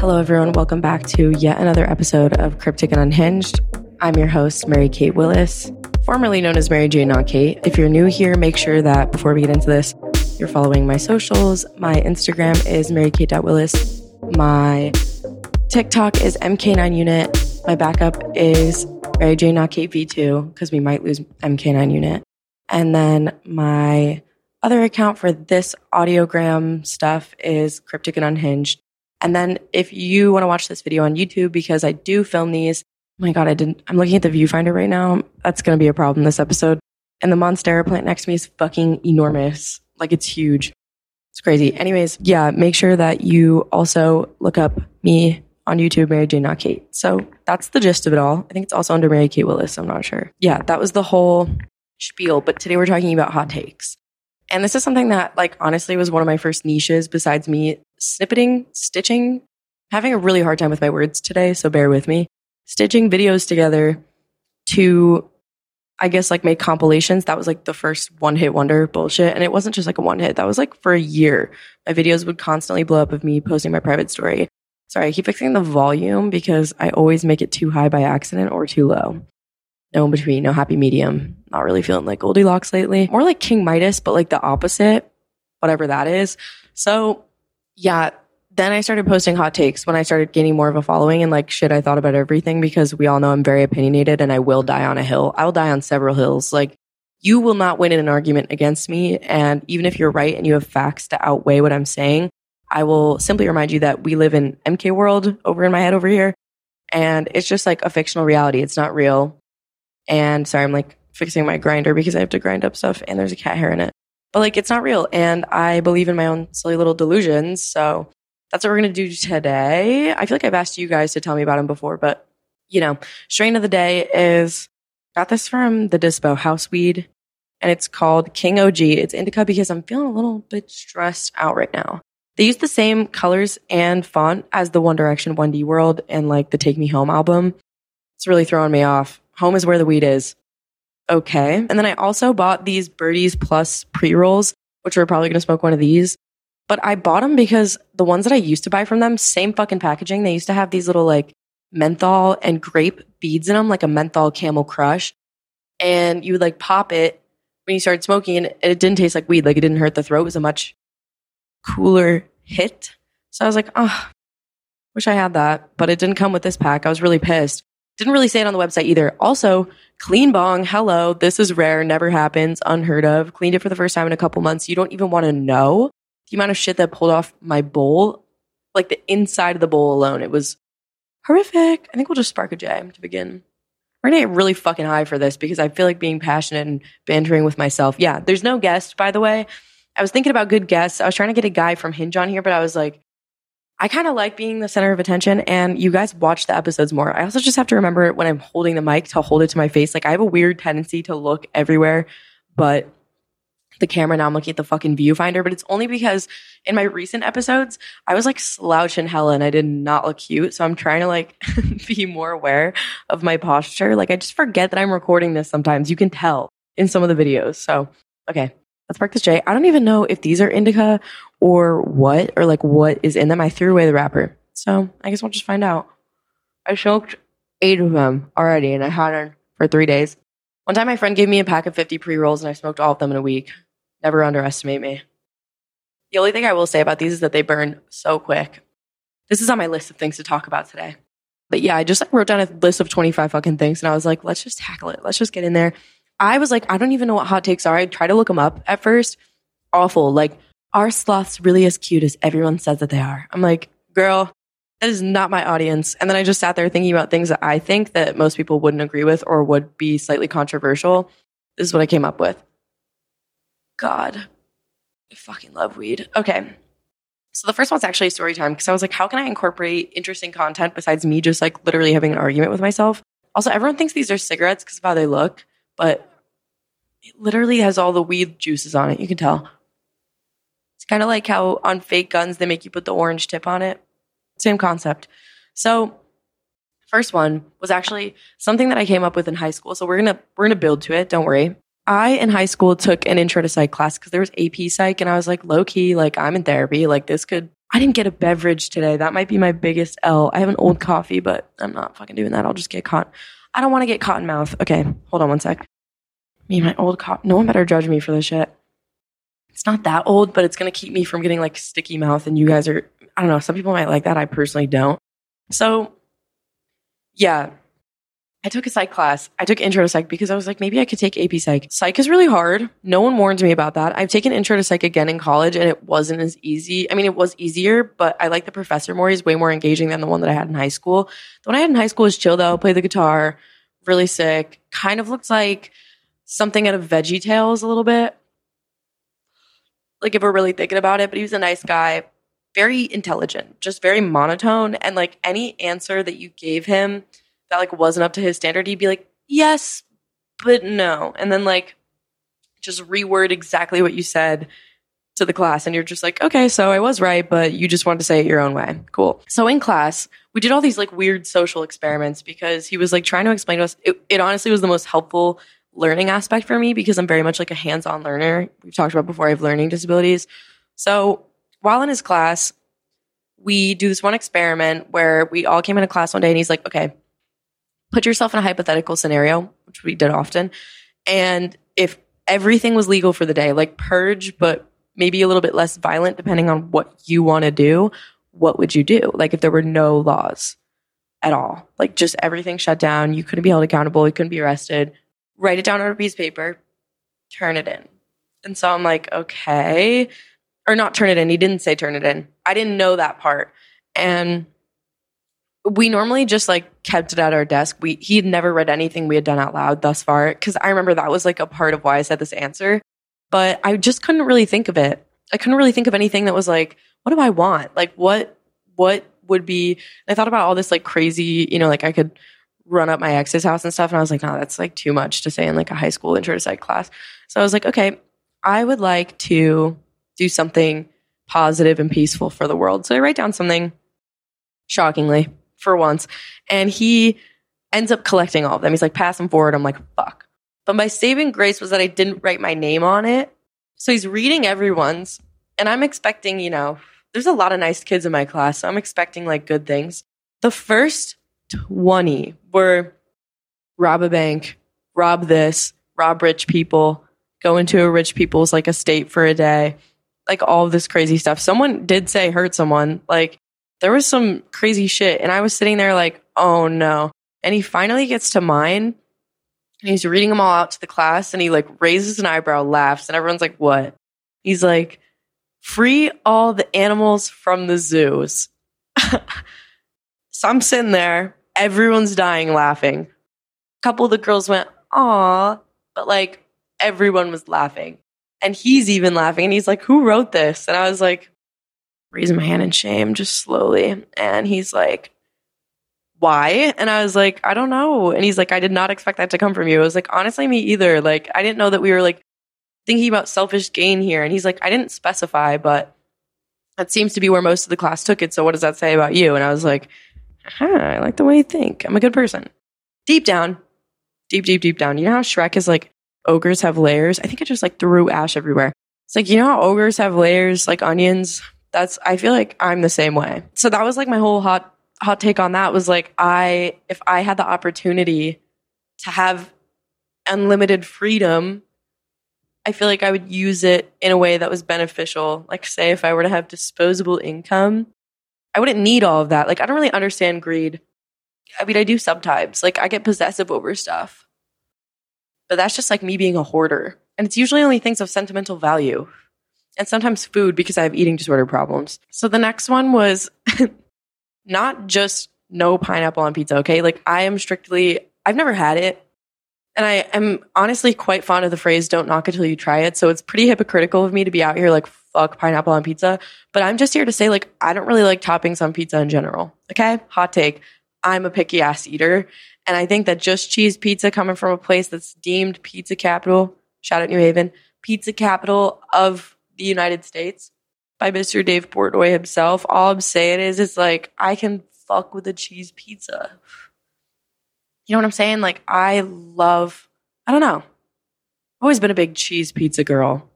Hello, everyone. Welcome back to yet another episode of Cryptic and Unhinged. I'm your host, Mary Kate Willis, formerly known as Mary Jane Not Kate. If you're new here, make sure that before we get into this, you're following my socials. My Instagram is marykate.willis. My TikTok is MK9Unit. My backup is Mary Jane Not Kate V2 because we might lose MK9Unit. And then my other account for this audiogram stuff is Cryptic and Unhinged. And then if you want to watch this video on YouTube, because I do film these, oh my God, I didn't, I'm looking at the viewfinder right now. That's going to be a problem this episode. And the Monstera plant next to me is fucking enormous. Like it's huge. It's crazy. Anyways, yeah, make sure that you also look up me on YouTube, Mary Jane Not Kate. So that's the gist of it all. I think it's also under Mary Kate Willis. I'm not sure. Yeah, that was the whole spiel. But today we're talking about hot takes. And this is something that, like, honestly was one of my first niches besides me snippeting, stitching, having a really hard time with my words today. So bear with me. Stitching videos together to, I guess, like make compilations. That was like the first one hit wonder bullshit. And it wasn't just like a one hit. That was like for a year. My videos would constantly blow up of me posting my private story. Sorry, I keep fixing the volume because I always make it too high by accident or too low no in between, no happy medium. Not really feeling like Goldilocks lately. More like King Midas, but like the opposite, whatever that is. So, yeah, then I started posting hot takes when I started gaining more of a following and like shit I thought about everything because we all know I'm very opinionated and I will die on a hill. I will die on several hills. Like you will not win in an argument against me and even if you're right and you have facts to outweigh what I'm saying, I will simply remind you that we live in MK world over in my head over here and it's just like a fictional reality. It's not real. And sorry, I'm like fixing my grinder because I have to grind up stuff and there's a cat hair in it. But like it's not real. And I believe in my own silly little delusions. So that's what we're going to do today. I feel like I've asked you guys to tell me about them before, but you know, strain of the day is got this from the Dispo House Weed and it's called King OG. It's indica because I'm feeling a little bit stressed out right now. They use the same colors and font as the One Direction 1D World and like the Take Me Home album. It's really throwing me off. Home is where the weed is. Okay. And then I also bought these Birdies Plus pre rolls, which we're probably going to smoke one of these. But I bought them because the ones that I used to buy from them, same fucking packaging. They used to have these little like menthol and grape beads in them, like a menthol camel crush. And you would like pop it when you started smoking and it didn't taste like weed. Like it didn't hurt the throat. It was a much cooler hit. So I was like, oh, wish I had that. But it didn't come with this pack. I was really pissed. Didn't really say it on the website either. Also, clean bong. Hello. This is rare. Never happens. Unheard of. Cleaned it for the first time in a couple months. You don't even want to know the amount of shit that pulled off my bowl. Like the inside of the bowl alone. It was horrific. I think we'll just spark a J to begin. We're gonna get really fucking high for this because I feel like being passionate and bantering with myself. Yeah, there's no guest, by the way. I was thinking about good guests. I was trying to get a guy from Hinge on here, but I was like, I kind of like being the center of attention and you guys watch the episodes more. I also just have to remember when I'm holding the mic to hold it to my face. Like I have a weird tendency to look everywhere, but the camera now I'm looking at the fucking viewfinder, but it's only because in my recent episodes, I was like slouching hella and I did not look cute. So I'm trying to like be more aware of my posture. Like I just forget that I'm recording this sometimes. You can tell in some of the videos. So, okay, let's park this J. I don't even know if these are indica or what, or like what is in them. I threw away the wrapper. So I guess we'll just find out. I smoked eight of them already and I had them for three days. One time my friend gave me a pack of 50 pre rolls and I smoked all of them in a week. Never underestimate me. The only thing I will say about these is that they burn so quick. This is on my list of things to talk about today. But yeah, I just like wrote down a list of 25 fucking things and I was like, let's just tackle it. Let's just get in there. I was like, I don't even know what hot takes are. I tried to look them up at first. Awful. Like, are sloths really as cute as everyone says that they are? I'm like, girl, that is not my audience. And then I just sat there thinking about things that I think that most people wouldn't agree with or would be slightly controversial. This is what I came up with. God, I fucking love weed. Okay. So the first one's actually story time because I was like, how can I incorporate interesting content besides me just like literally having an argument with myself? Also, everyone thinks these are cigarettes because of how they look, but it literally has all the weed juices on it. You can tell. It's kind of like how on fake guns they make you put the orange tip on it. Same concept. So, first one was actually something that I came up with in high school. So we're gonna we're gonna build to it. Don't worry. I in high school took an intro to psych class because there was AP psych, and I was like low key, like I'm in therapy. Like this could I didn't get a beverage today. That might be my biggest L. I have an old coffee, but I'm not fucking doing that. I'll just get caught. I don't want to get cotton mouth. Okay, hold on one sec. Me my old cop. No one better judge me for this shit. It's not that old, but it's gonna keep me from getting like sticky mouth. And you guys are, I don't know. Some people might like that. I personally don't. So, yeah, I took a psych class. I took intro to psych because I was like, maybe I could take AP psych. Psych is really hard. No one warned me about that. I've taken intro to psych again in college and it wasn't as easy. I mean, it was easier, but I like the professor more. He's way more engaging than the one that I had in high school. The one I had in high school was chill though, played the guitar, really sick, kind of looked like something out of Veggie Tales a little bit. Like if we're really thinking about it, but he was a nice guy, very intelligent, just very monotone. And like any answer that you gave him, that like wasn't up to his standard, he'd be like, yes, but no. And then like just reword exactly what you said to the class. And you're just like, okay, so I was right, but you just wanted to say it your own way. Cool. So in class, we did all these like weird social experiments because he was like trying to explain to us. It, it honestly was the most helpful learning aspect for me because I'm very much like a hands on learner. We've talked about before, I have learning disabilities. So while in his class, we do this one experiment where we all came into class one day and he's like, okay, put yourself in a hypothetical scenario, which we did often. And if everything was legal for the day, like purge, but maybe a little bit less violent depending on what you want to do, what would you do? Like if there were no laws at all, like just everything shut down, you couldn't be held accountable, you couldn't be arrested, write it down on a piece of paper, turn it in. And so I'm like, okay. Or not turn it in. He didn't say turn it in. I didn't know that part. And we normally just like kept it at our desk. We he had never read anything we had done out loud thus far because I remember that was like a part of why I said this answer, but I just couldn't really think of it. I couldn't really think of anything that was like, what do I want? Like what what would be? I thought about all this like crazy, you know, like I could run up my ex's house and stuff, and I was like, no, that's like too much to say in like a high school intro to psych class. So I was like, okay, I would like to do something positive and peaceful for the world. So I write down something shockingly for once. And he ends up collecting all of them. He's like, pass them forward. I'm like, fuck. But my saving grace was that I didn't write my name on it. So he's reading everyone's. And I'm expecting, you know, there's a lot of nice kids in my class. So I'm expecting like good things. The first 20 were rob a bank, rob this, rob rich people, go into a rich people's like estate for a day, like all this crazy stuff. Someone did say hurt someone. Like there was some crazy shit. And I was sitting there like, oh no. And he finally gets to mine and he's reading them all out to the class and he like raises an eyebrow, laughs, and everyone's like, what? He's like, free all the animals from the zoos. so I'm sitting there, everyone's dying laughing. A couple of the girls went, aw, but like everyone was laughing. And he's even laughing and he's like, who wrote this? And I was like, raising my hand in shame just slowly. And he's like, why? And I was like, I don't know. And he's like, I did not expect that to come from you. I was like, honestly, me either. Like, I didn't know that we were like thinking about selfish gain here. And he's like, I didn't specify, but that seems to be where most of the class took it. So what does that say about you? And I was like, I like the way you think. I'm a good person. Deep down, deep, deep, deep down. You know how Shrek is like, ogres have layers? I think I just like threw ash everywhere. It's like, you know how ogres have layers like onions? That's I feel like I'm the same way. So that was like my whole hot hot take on that was like I if I had the opportunity to have unlimited freedom, I feel like I would use it in a way that was beneficial. Like say if I were to have disposable income, I wouldn't need all of that. Like I don't really understand greed. I mean, I do sometimes. Like I get possessive over stuff. But that's just like me being a hoarder. And it's usually only things of sentimental value and sometimes food because I have eating disorder problems. So the next one was not just no pineapple on pizza, okay? Like I am strictly, I've never had it. And I am honestly quite fond of the phrase, don't knock until you try it. So it's pretty hypocritical of me to be out here like, fuck pineapple on pizza. But I'm just here to say, like, I don't really like toppings on pizza in general. Okay. Hot take. I'm a picky ass eater. And I think that just cheese pizza coming from a place that's deemed pizza capital, shout out New Haven, pizza capital of the United States by Mr. Dave Portnoy himself. All I'm saying is, it's like, I can fuck with a cheese pizza. You know what I'm saying? Like, I love, I don't know. I've always been a big cheese pizza girl.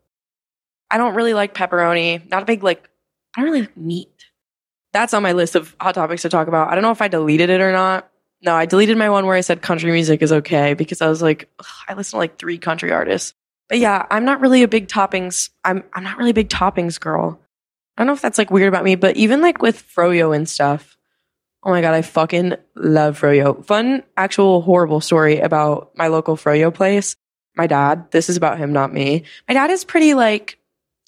I don't really like pepperoni. Not a big, like, I don't really like meat. That's on my list of hot topics to talk about. I don't know if I deleted it or not. No, I deleted my one where I said country music is okay because I was like, I listen to like three country artists. But yeah, I'm not really a big toppings. I'm I'm not really a big toppings girl. I don't know if that's like weird about me, but even like with froyo and stuff. Oh my god, I fucking love froyo. Fun, actual horrible story about my local froyo place. My dad. This is about him, not me. My dad is pretty like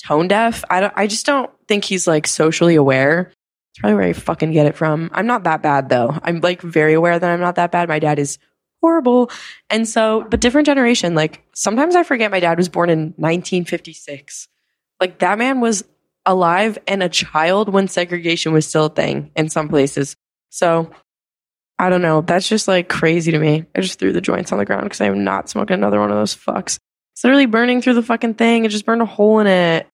tone deaf. I don't. I just don't think he's like socially aware. It's probably where I fucking get it from. I'm not that bad though. I'm like very aware that I'm not that bad. My dad is horrible. And so, but different generation. Like sometimes I forget my dad was born in 1956. Like that man was alive and a child when segregation was still a thing in some places. So I don't know. That's just like crazy to me. I just threw the joints on the ground because I am not smoking another one of those fucks. It's literally burning through the fucking thing. It just burned a hole in it.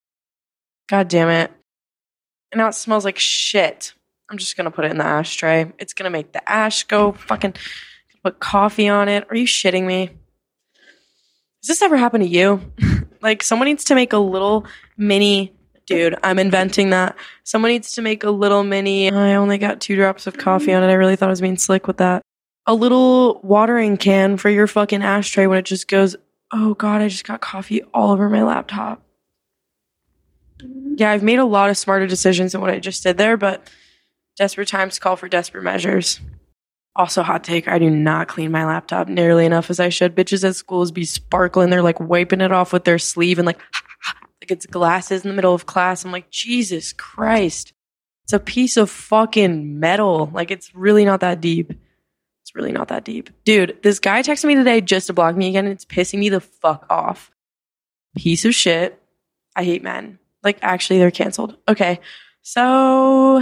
God damn it. And now it smells like shit. I'm just gonna put it in the ashtray. It's gonna make the ash go fucking put coffee on it. Are you shitting me? Has this ever happened to you? like someone needs to make a little mini dude, I'm inventing that. Someone needs to make a little mini I only got two drops of coffee on it. I really thought I was being slick with that. A little watering can for your fucking ashtray when it just goes, oh god, I just got coffee all over my laptop. Yeah, I've made a lot of smarter decisions than what I just did there, but desperate times call for desperate measures. Also, hot take, I do not clean my laptop nearly enough as I should. Bitches at schools be sparkling. They're like wiping it off with their sleeve and like, like it's glasses in the middle of class. I'm like, Jesus Christ. It's a piece of fucking metal. Like, it's really not that deep. It's really not that deep. Dude, this guy texted me today just to block me again. It's pissing me the fuck off. Piece of shit. I hate men. Like, actually, they're canceled. Okay. So,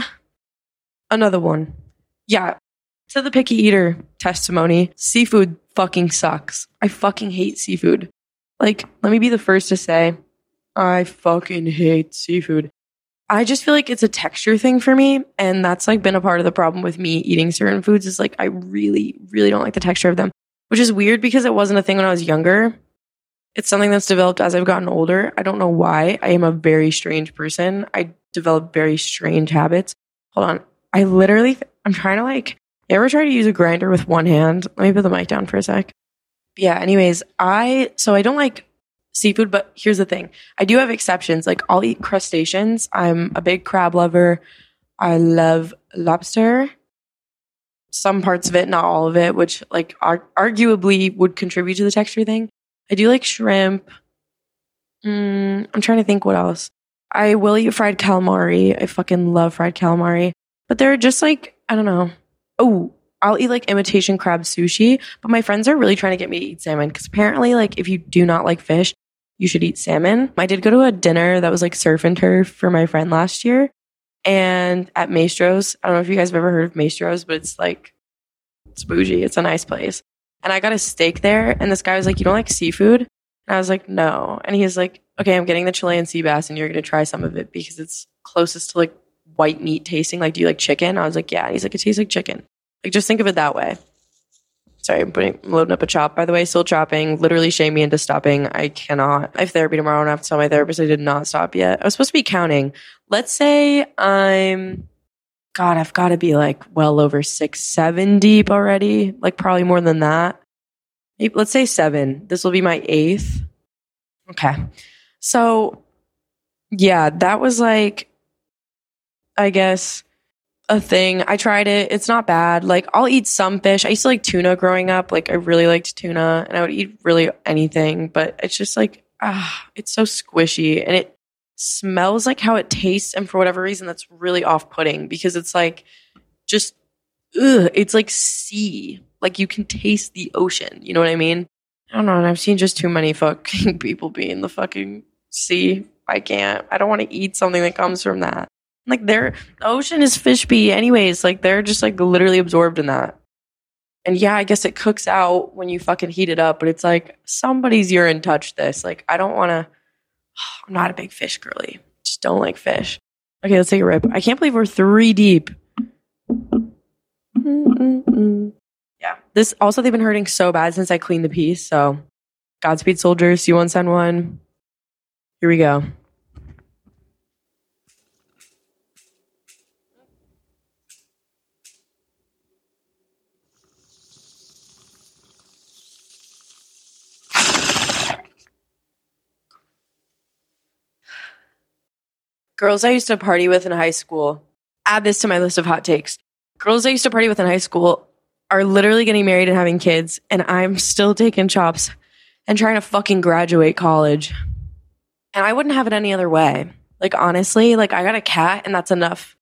another one. Yeah. So the picky eater testimony, seafood fucking sucks. I fucking hate seafood. Like, let me be the first to say, I fucking hate seafood. I just feel like it's a texture thing for me. And that's like been a part of the problem with me eating certain foods is like, I really, really don't like the texture of them, which is weird because it wasn't a thing when I was younger. It's something that's developed as I've gotten older. I don't know why. I am a very strange person. I develop very strange habits. Hold on. I literally, I'm trying to like, you ever try to use a grinder with one hand? Let me put the mic down for a sec. Yeah, anyways, I, so I don't like seafood, but here's the thing I do have exceptions. Like, I'll eat crustaceans. I'm a big crab lover. I love lobster. Some parts of it, not all of it, which like ar- arguably would contribute to the texture thing. I do like shrimp. Mm, I'm trying to think what else. I will eat fried calamari. I fucking love fried calamari. But they're just like, I don't know. Oh, I'll eat like imitation crab sushi. But my friends are really trying to get me to eat salmon because apparently, like, if you do not like fish, you should eat salmon. I did go to a dinner that was like surf and turf for my friend last year. And at Maestro's, I don't know if you guys have ever heard of Maestro's, but it's like, it's bougie. It's a nice place. And I got a steak there, and this guy was like, You don't like seafood? And I was like, No. And he's like, Okay, I'm getting the Chilean sea bass, and you're going to try some of it because it's closest to like white meat tasting. Like, do you like chicken? I was like, Yeah. And he's like, It tastes like chicken. Like, just think of it that way. Sorry, I'm, putting, loading up a chop. By the way, still chopping. Literally shame me into stopping. I cannot. I have therapy tomorrow, and I have to tell my therapist I did not stop yet. I was supposed to be counting. Let's say I'm God, I've got to be like well over six, seven deep already. Like probably more than that. Let's say seven. This will be my eighth. Okay. So, yeah, that was like, I guess, a thing. I tried it. It's not bad. Like, I'll eat some fish. I used to like tuna growing up. Like, I really liked tuna and I would eat really anything, but it's just like, ah, it's so squishy and it smells like how it tastes. And for whatever reason, that's really off putting because it's like just, ugh, it's like sea. Like you can taste the ocean. You know what I mean? I don't know. And I've seen just too many fucking people be in the fucking sea. I can't. I don't want to eat something that comes from that. Like their the ocean is fish anyways. Like they're just like literally absorbed in that. And yeah, I guess it cooks out when you fucking heat it up, but it's like somebody's urine touched this. Like I don't want to I'm not a big fish girly. Just don't like fish. Okay, let's take a rip. I can't believe we're three deep. Mm-mm-mm. Yeah. This also they've been hurting so bad since I cleaned the piece. So Godspeed soldiers, you want send one. Here we go. Girls I used to party with in high school, add this to my list of hot takes. Girls I used to party with in high school are literally getting married and having kids, and I'm still taking chops and trying to fucking graduate college. And I wouldn't have it any other way. Like, honestly, like, I got a cat, and that's enough.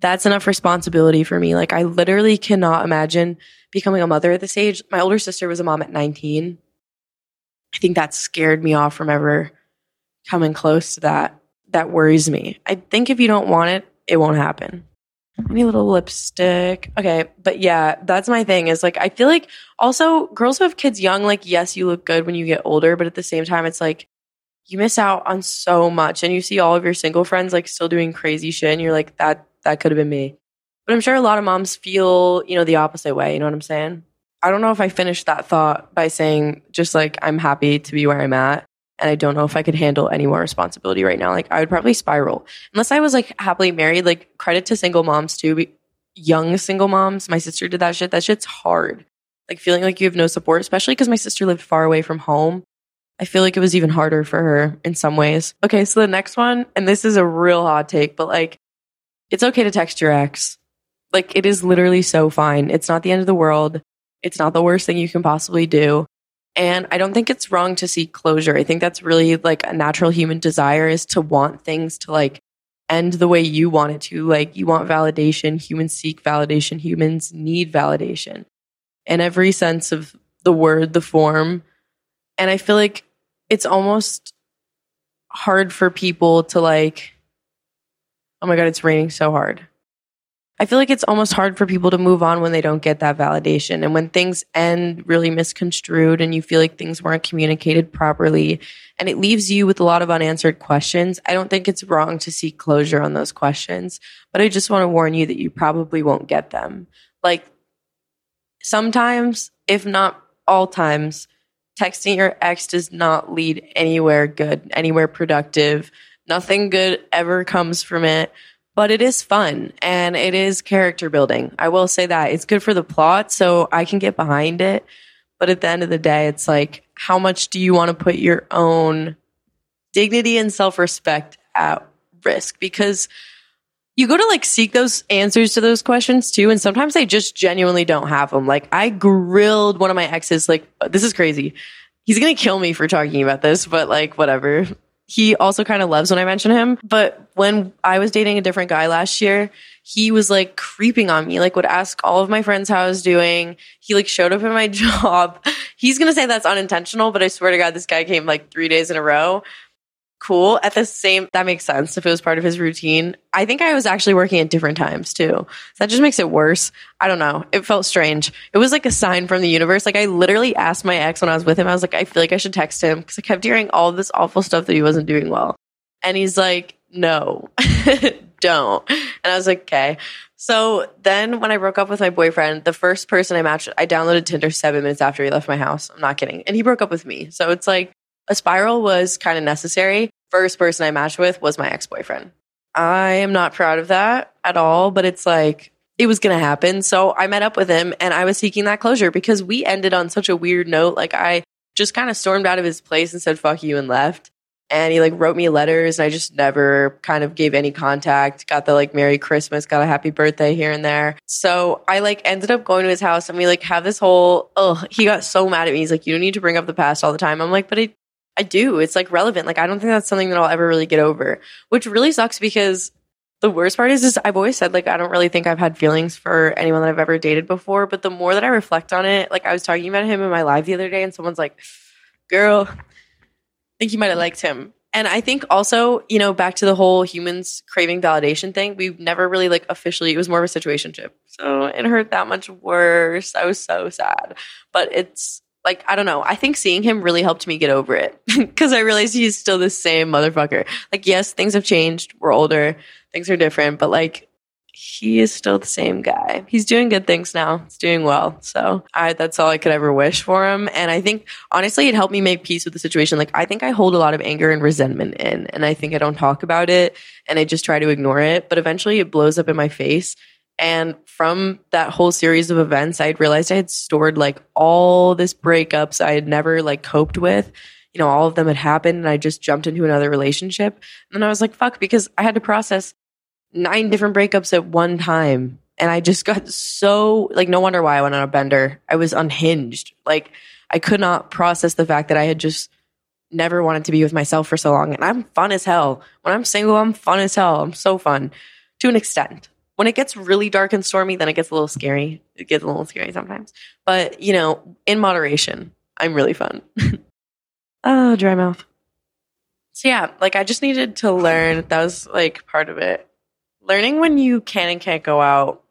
That's enough responsibility for me. Like, I literally cannot imagine becoming a mother at this age. My older sister was a mom at 19. I think that scared me off from ever coming close to that. That worries me. I think if you don't want it, it won't happen. Any little lipstick. Okay. But yeah, that's my thing is like, I feel like also girls who have kids young, like, yes, you look good when you get older, but at the same time, it's like you miss out on so much and you see all of your single friends like still doing crazy shit and you're like, that, that could have been me. But I'm sure a lot of moms feel, you know, the opposite way. You know what I'm saying? I don't know if I finished that thought by saying just like, I'm happy to be where I'm at and I don't know if I could handle any more responsibility right now. Like I would probably spiral unless I was like happily married. Like credit to single moms too, young single moms. My sister did that shit. That shit's hard. Like feeling like you have no support, especially because my sister lived far away from home. I feel like it was even harder for her in some ways. Okay, so the next one, and this is a real hot take, but like, it's okay to text your ex. Like, it is literally so fine. It's not the end of the world. It's not the worst thing you can possibly do. And I don't think it's wrong to seek closure. I think that's really like a natural human desire is to want things to like end the way you want it to. Like you want validation. Humans seek validation. Humans need validation in every sense of the word, the form. And I feel like it's almost hard for people to like, oh my God, it's raining so hard. I feel like it's almost hard for people to move on when they don't get that validation. And when things end really misconstrued and you feel like things weren't communicated properly and it leaves you with a lot of unanswered questions, I don't think it's wrong to seek closure on those questions. But I just want to warn you that you probably won't get them. Like sometimes, if not all times, texting your ex does not lead anywhere good, anywhere productive. Nothing good ever comes from it but it is fun and it is character building. I will say that it's good for the plot, so I can get behind it. But at the end of the day, it's like, how much do you want to put your own dignity and self respect at risk? Because you go to like seek those answers to those questions too. And sometimes they just genuinely don't have them. Like I grilled one of my exes, like, this is crazy. He's going to kill me for talking about this, but like, whatever he also kind of loves when I mention him. But when I was dating a different guy last year, he was like creeping on me, like would ask all of my friends how I was doing. He like showed up at my job. He's gonna say that's unintentional, but I swear to God, this guy came like three days in a row cool. At the same, that makes sense if it was part of his routine. I think I was actually working at different times too. That just makes it worse. I don't know. It felt strange. It was like a sign from the universe. Like I literally asked my ex when I was with him, I was like, I feel like I should text him because I kept hearing all this awful stuff that he wasn't doing well. And he's like, no, don't. And I was like, okay. So then when I broke up with my boyfriend, the first person I matched, I downloaded Tinder seven minutes after he left my house. I'm not kidding. And he broke up with me. So it's like, a spiral was kind of necessary. First person I matched with was my ex boyfriend. I am not proud of that at all, but it's like, it was going to happen. So I met up with him and I was seeking that closure because we ended on such a weird note. Like I just kind of stormed out of his place and said, fuck you and left. And he like wrote me letters and I just never kind of gave any contact. Got the like Merry Christmas, got a happy birthday here and there. So I like ended up going to his house and we like have this whole, oh, he got so mad at me. He's like, you don't need to bring up the past all the time. I'm like, but I I do. It's like relevant. Like I don't think that's something that I'll ever really get over, which really sucks because the worst part is, is I've always said like I don't really think I've had feelings for anyone that I've ever dated before. But the more that I reflect on it, like I was talking about him in my live the other day, and someone's like, "Girl, Think you might have liked him." And I think also, you know, back to the whole humans craving validation thing, we've never really like officially, it was more of a situationship. So it hurt that much worse. I was so sad. But it's like I don't know. I think seeing him really helped me get over it because I realized he's still the same motherfucker. Like, yes, things have changed. We're older, things are different, but like he is still the same guy. He's doing good things now. He's doing well. So I, that's all I could ever wish for him. And I think honestly, it helped me make peace with the situation. Like I think I hold a lot of anger and resentment in, and I think I don't talk about it and I just try to ignore it. But eventually it blows up in my face and from that whole series of events, I would realized I had stored like all this breakups I had never like coped with you know, all of them had happened and I just jumped into another relationship. And then I was like, fuck, because I had to process nine different breakups at one time. And I just got so, like, no wonder why I went on a bender. I was unhinged. Like, I could not process the fact that I had just never wanted to be with myself for so long. And I'm fun as hell. When I'm single, I'm fun as hell. I'm so fun to an extent. When it gets really dark and stormy, then it gets a little scary. It gets a little scary sometimes. But, you know, in moderation, I'm really fun. oh, dry mouth. So, yeah, like I just needed to learn. That was like part of it. Learning when you can and can't go out.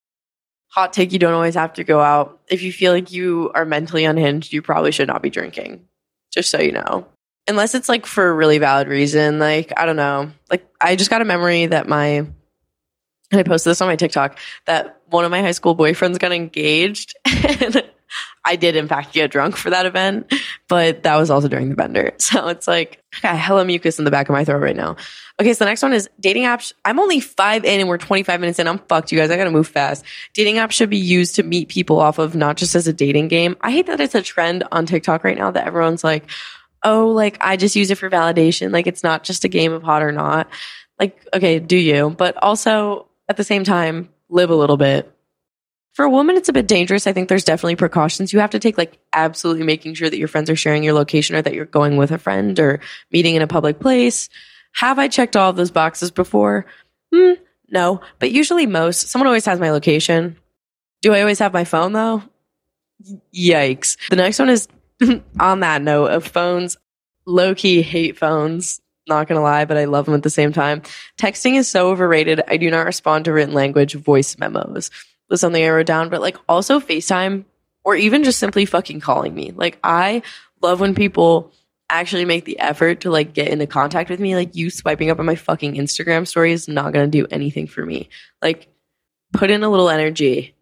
Hot take, you don't always have to go out. If you feel like you are mentally unhinged, you probably should not be drinking. Just so you know unless it's like for a really valid reason. Like, I don't know. Like, I just got a memory that my, and I posted this on my TikTok, that one of my high school boyfriends got engaged. And I did, in fact, get drunk for that event, but that was also during the bender. So it's like, I got hella mucus in the back of my throat right now. Okay, so the next one is dating apps. I'm only five in and we're 25 minutes in. I'm fucked, you guys. I gotta move fast. Dating apps should be used to meet people off of, not just as a dating game. I hate that it's a trend on TikTok right now that everyone's like, oh, like I just use it for validation. Like it's not just a game of hot or not. Like, okay, do you? But also at the same time, live a little bit. For a woman, it's a bit dangerous. I think there's definitely precautions you have to take, like absolutely making sure that your friends are sharing your location or that you're going with a friend or meeting in a public place. Have I checked all of those boxes before? Hmm, no, but usually most. Someone always has my location. Do I always have my phone though? Yikes. The next one is on that note of phones, low key hate phones. Not gonna lie, but I love them at the same time. Texting is so overrated. I do not respond to written language voice memos. Was something I wrote down, but like also FaceTime or even just simply fucking calling me. Like I love when people actually make the effort to like get into contact with me. Like you swiping up on my fucking Instagram story is not gonna do anything for me. Like put in a little energy,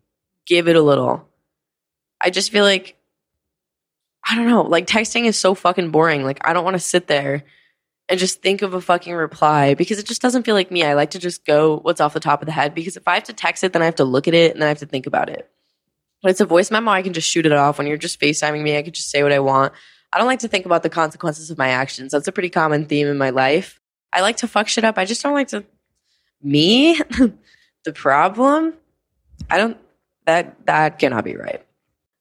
give it a little. I just feel like I don't know, like texting is so fucking boring. Like I don't want to sit there and just think of a fucking reply because it just doesn't feel like me. I like to just go what's off the top of the head because if I have to text it, then I have to look at it and then I have to think about it. When it's a voice memo, I can just shoot it off. When you're just FaceTiming me, I can just say what I want. I don't like to think about the consequences of my actions. That's a pretty common theme in my life. I like to fuck shit up. I just don't like to me the problem. I don't that that cannot be right.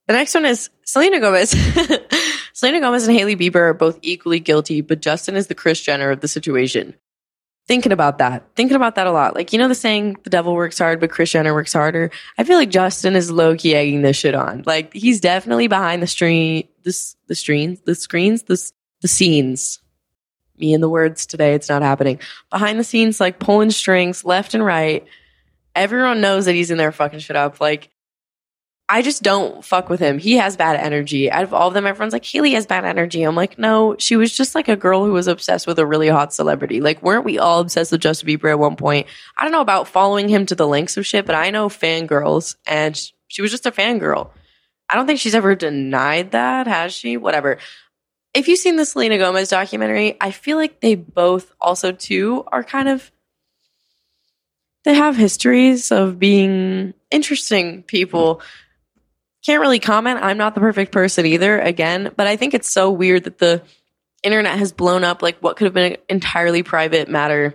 The next one is Selena Gomez. Selena Gomez and Hailey Bieber are both equally guilty, but Justin is the Kris Jenner of the situation. Thinking about that, thinking about that a lot. Like, you know, the saying, the devil works hard, but Kris Jenner works harder. I feel like Justin is low key egging this shit on. Like, he's definitely behind the screen, this, the screens, the screens, the, the scenes. Me and the words today, it's not happening. Behind the scenes, like pulling strings left and right. Everyone knows that he's in there fucking shit up. Like, I just don't fuck with him. He has bad energy. Out of all of them, everyone's like, Hailey has bad energy. I'm like, no, she was just like a girl who was obsessed with a really hot celebrity. Like, weren't we all obsessed with Justin Bieber at one point? I don't know about following him to the lengths of shit, but I know fangirls, and she was just a fangirl. I don't think she's ever denied that, has she? Whatever. If you've seen the Selena Gomez documentary, I feel like they both also too are kind of they have histories of being interesting people can't really comment. I'm not the perfect person either, again, but I think it's so weird that the internet has blown up like what could have been an entirely private matter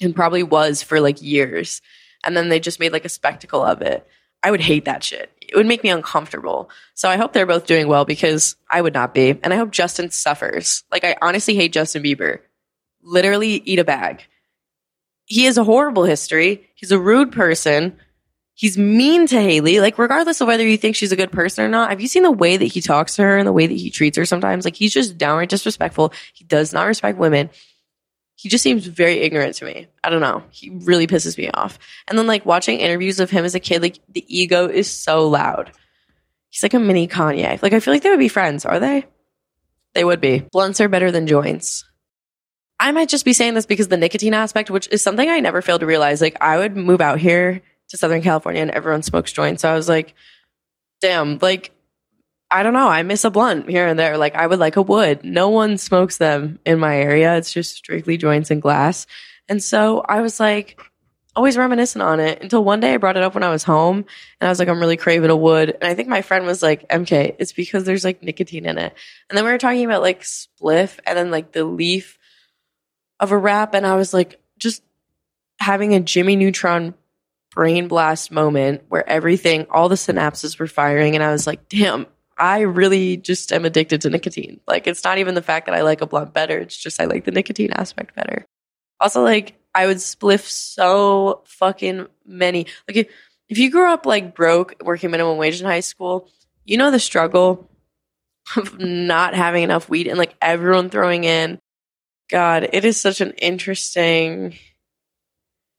and probably was for like years. And then they just made like a spectacle of it. I would hate that shit. It would make me uncomfortable. So I hope they're both doing well because I would not be. And I hope Justin suffers. Like, I honestly hate Justin Bieber. Literally eat a bag. He has a horrible history. He's a rude person he's mean to Hailey. Like, regardless of whether you think she's a good person or not, have you seen the way that he talks to her and the way that he treats her sometimes? Like, he's just downright disrespectful. He does not respect women. He just seems very ignorant to me. I don't know. He really pisses me off. And then, like, watching interviews of him as a kid, like, the ego is so loud. He's like a mini Kanye. Like, I feel like they would be friends, are they? They would be. Blunts are better than joints. I might just be saying this because the nicotine aspect, which is something I never failed to realize. Like, I would move out here to Southern California and everyone smokes joints. So I was like, damn, like, I don't know. I miss a blunt here and there. Like, I would like a wood. No one smokes them in my area. It's just strictly joints and glass. And so I was like, always reminiscent on it until one day I brought it up when I was home and I was like, I'm really craving a wood. And I think my friend was like, MK, it's because there's like nicotine in it. And then we were talking about like spliff and then like the leaf of a wrap. And I was like, just having a Jimmy Neutron brain blast moment where everything, all the synapses were firing. And I was like, damn, I really just am addicted to nicotine. Like, it's not even the fact that I like a blunt better. It's just I like the nicotine aspect better. Also, like, I would spliff so fucking many. Like, if, you grew up like broke, working minimum wage in high school, you know the struggle of not having enough weed and like everyone throwing in. God, it is such an interesting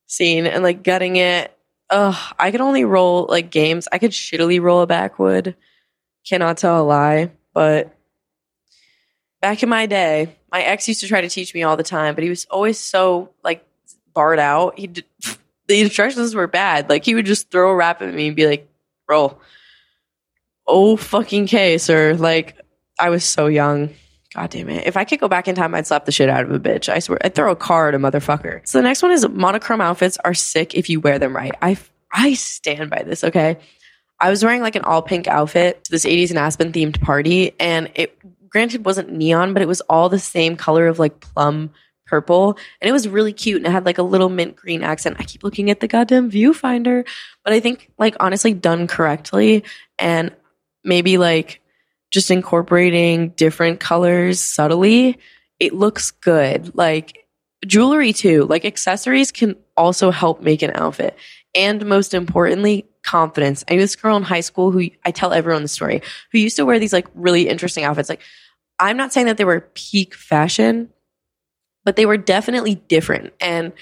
scene and like gutting it. Ugh, I could only roll like games. I could shittily roll a backwood. Cannot tell a lie, but back in my day, my ex used to try to teach me all the time, but he was always so like barred out. He did, the instructions were bad. Like he would just throw a wrap at me and be like, "Roll." Oh fucking K, sir. Like I was so young. God damn it. If I could go back in time, I'd slap the shit out of a bitch. I swear. I'd throw a car at a motherfucker. So the next one is monochrome outfits are sick if you wear them right. I I stand by this, okay? I was wearing like an all pink outfit to this 80s and Aspen themed party and it granted wasn't neon, but it was all the same color of like plum purple and it was really cute and it had like a little mint green accent. I keep looking at the goddamn viewfinder, but I think like honestly done correctly and maybe like just incorporating different colors subtly, it looks good. Like jewelry too, like accessories can also help make an outfit. And most importantly, confidence. I knew this girl in high school who I tell everyone the story, who used to wear these like really interesting outfits. Like, I'm not saying that they were peak fashion, but they were definitely different. And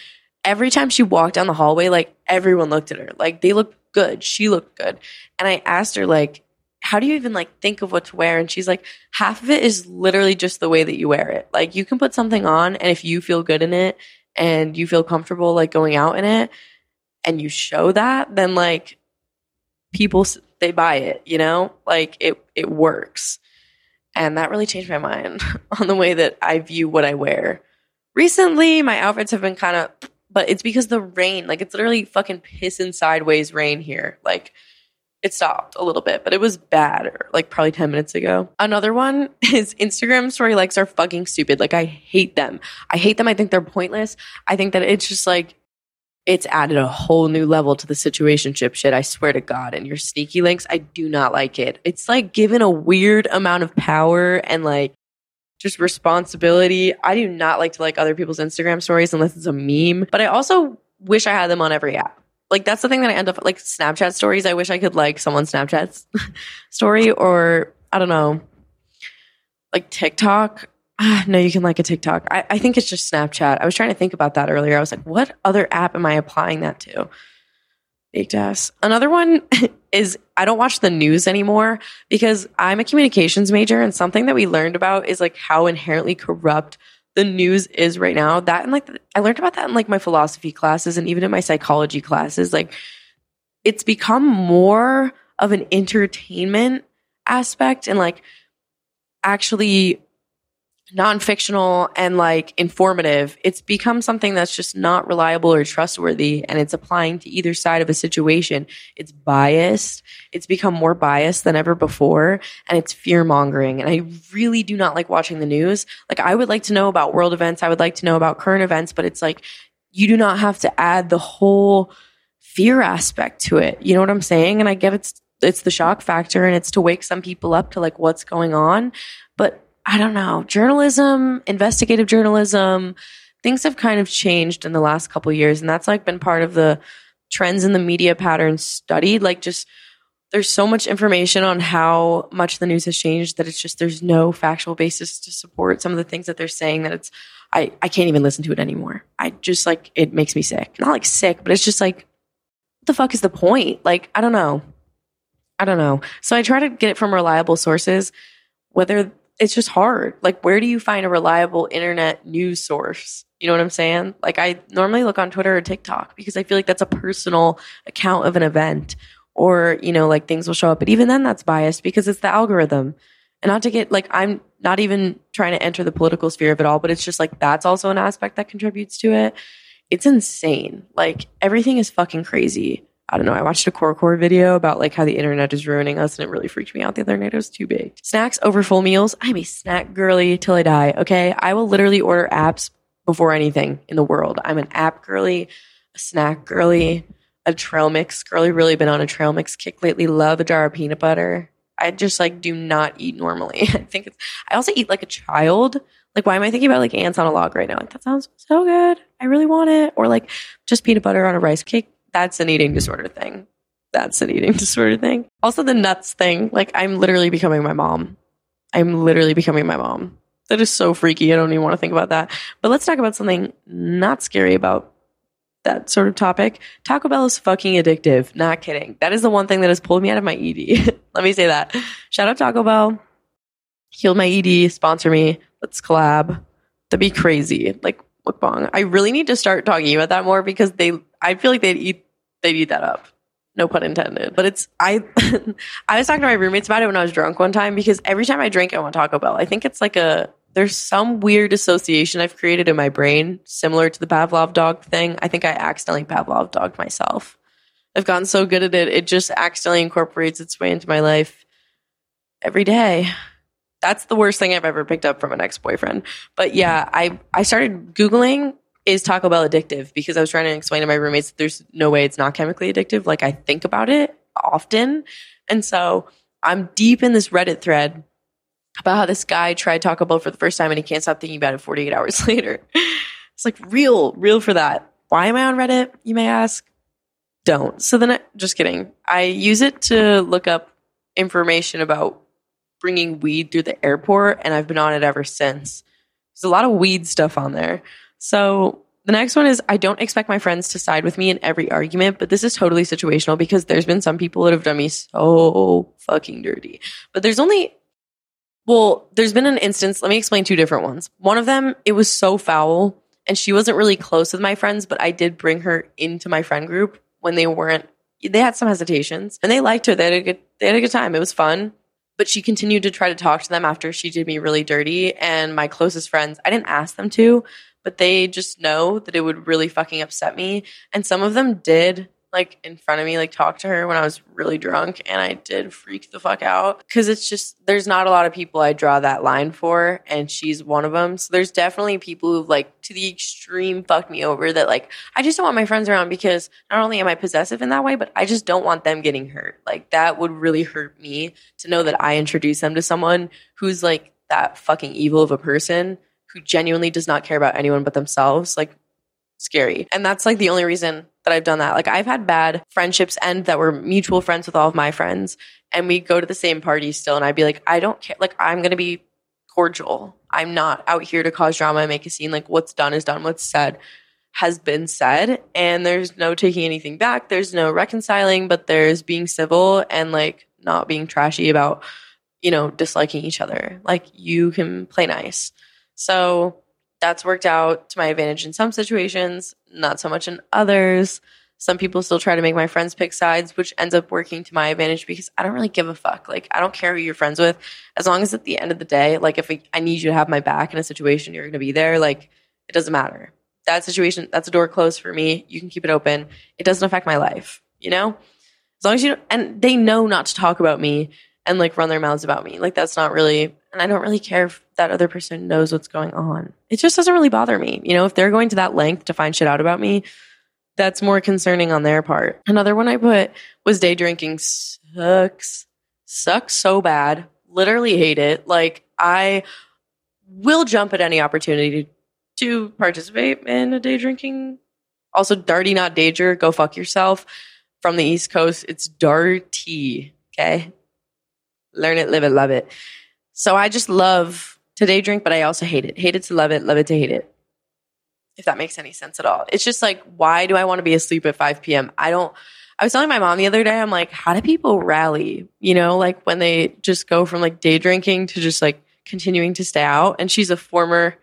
every time she walked down the hallway, like everyone looked at her. Like they looked good. She looked good. And I asked her, like, how do you even like think of what to wear? And she's like, half of it is literally just the way that you wear it. Like you can put something on and if you feel good in it and you feel comfortable like going out in it and you show that, then like people they buy it, you know? Like it it works. And that really changed my mind on the way that I view what I wear. Recently, my outfits have been kind of but it's because the rain, like it's literally fucking pissing sideways rain here. Like it stopped a little bit, but it was bad, like probably 10 minutes ago. Another one is Instagram story likes are fucking stupid. Like, I hate them. I hate them. I think they're pointless. I think that it's just like, it's added a whole new level to the situationship shit. I swear to God. And your sneaky links, I do not like it. It's like given a weird amount of power and like just responsibility. I do not like to like other people's Instagram stories unless it's a meme, but I also wish I had them on every app like that's the thing that I end up like Snapchat stories. I wish I could like someone's Snapchat story or I don't know, like TikTok. Ah, no, you can like a TikTok. I, I think it's just Snapchat. I was trying to think about that earlier. I was like, what other app am I applying that to? Baked ass. Another one is I don't watch the news anymore because I'm a communications major and something that we learned about is like how inherently corrupt the news is right now. That and like I learned about that in like my philosophy classes and even in my psychology classes. Like it's become more of an entertainment aspect and like actually non-fictional and like informative it's become something that's just not reliable or trustworthy and it's applying to either side of a situation. It's biased. It's become more biased than ever before and it's fear mongering and i really do not like watching the news. Like i would like to know about world events. I would like to know about current events but it's like you do not have to add the whole fear aspect to it. You know what i'm saying? And i get it's it's the shock factor and it's to wake some people up to like what's going on. But I don't know, journalism, investigative journalism, things have kind of changed in the last couple years. And that's like been part of the trends in the media patterns studied. Like just there's so much information on how much the news has changed that it's just there's no factual basis to support some of the things that they're saying that it's I, I can't even listen to it anymore. I just like it makes me sick. Not like sick, but it's just like what the fuck is the point? Like, I don't know. I don't know. So I try to get it from reliable sources, whether it's just hard. Like, where do you find a reliable internet news source? You know what I'm saying? Like, I normally look on Twitter or TikTok because I feel like that's a personal account of an event, or, you know, like things will show up. But even then, that's biased because it's the algorithm. And not to get like, I'm not even trying to enter the political sphere of it all, but it's just like that's also an aspect that contributes to it. it's insane. Like everything is fucking crazy. I don't know. I watched a corecore video about like how the internet is ruining us and it really freaked me out the other night. It was too big. Snacks over full meals. I'm a snack girly till I die. Okay. I will literally order apps before anything in the world. I'm an app girly, a snack girly, a trail mix girly. Really been on a trail mix kick lately. Love a jar of peanut butter. I just like do not eat normally. I think it's, I also eat like a child. Like, why am I thinking about like ants on a log right now? Like, that sounds so good. I really want it. Or like just peanut butter on a rice cake. That's an eating disorder thing. That's an eating disorder thing. Also, the nuts thing. Like, I'm literally becoming my mom. I'm literally becoming my mom. That is so freaky. I don't even want to think about that. But let's talk about something not scary about that sort of topic. Taco Bell is fucking addictive. Not kidding. That is the one thing that has pulled me out of my ED. Let me say that. Shout out Taco Bell. Heal my ED. Sponsor me. Let's collab. That'd be crazy. Like mukbang. I really need to start talking about that more because they. I feel like they'd eat. They'd eat that up. No pun intended. But it's I. I was talking to my roommates about it when I was drunk one time because every time I drink, I want Taco Bell. I think it's like a there's some weird association I've created in my brain, similar to the Pavlov dog thing. I think I accidentally Pavlov dogged myself. I've gotten so good at it, it just accidentally incorporates its way into my life every day. That's the worst thing I've ever picked up from an ex boyfriend. But yeah, I, I started Googling is Taco Bell addictive because I was trying to explain to my roommates that there's no way it's not chemically addictive. Like I think about it often. And so I'm deep in this Reddit thread about how this guy tried Taco Bell for the first time and he can't stop thinking about it 48 hours later. It's like real, real for that. Why am I on Reddit? You may ask. Don't. So then, I, just kidding. I use it to look up information about bringing weed through the airport, and I've been on it ever since. There's a lot of weed stuff on there. So the next one is I don't expect my friends to side with me in every argument, but this is totally situational because there's been some people that have done me so fucking dirty. But there's only well, there's been an instance, let me explain two different ones. One of them, it was so foul and she wasn't really close with my friends, but I did bring her into my friend group when they weren't they had some hesitations and they liked her. They had a good they had a good time. It was fun. But she continued to try to talk to them after she did me really dirty. And my closest friends, I didn't ask them to, but they just know that it would really fucking upset me. And some of them did like in front of me, like talk to her when I was really drunk, and I did freak the fuck out because it's just there's not a lot of people I draw that line for, and she's one of them. So there's definitely people who've like to the extreme fucked me over that like I just don't want my friends around because not only am I possessive in that way, but I just don't want them getting hurt. Like that would really hurt me to know that I introduce them to someone who's like that fucking evil of a person who genuinely does not care about anyone but themselves. Like scary. And that's like the only reason that I've done that. Like I've had bad friendships end that were mutual friends with all of my friends and we go to the same party still and I'd be like, I don't care. Like I'm going to be cordial. I'm not out here to cause drama and make a scene. Like what's done is done. What's said has been said and there's no taking anything back. There's no reconciling, but there's being civil and like not being trashy about, you know, disliking each other. Like you can play nice. So that's worked out to my advantage in some situations, not so much in others. Some people still try to make my friends pick sides, which ends up working to my advantage because I don't really give a fuck. Like, I don't care who you're friends with. As long as at the end of the day, like, if I need you to have my back in a situation, you're going to be there. Like, it doesn't matter. That situation, that's a door closed for me. You can keep it open. It doesn't affect my life, you know? As long as you, and they know not to talk about me and like run their mouths about me. Like, that's not really and I don't really care if that other person knows what's going on. It just doesn't really bother me. You know, if they're going to that length to find shit out about me, that's more concerning on their part. Another one I put was day drinking sucks. Sucks so bad. Literally hate it. Like I will jump at any opportunity to, participate in a day drinking. Also, Darty not Dager, go fuck yourself. From the East Coast, it's Darty. Okay. Learn it, live it, love it. So I just love to day drink, but I also hate it. Hate it to love it, love it to hate it. If that makes any sense at all. It's just like, why do I want to be asleep at 5 p.m.? I don't. I was telling my mom the other day, I'm like, how do people rally? You know, like when they just go from like day drinking to just like continuing to stay out. And she's a former,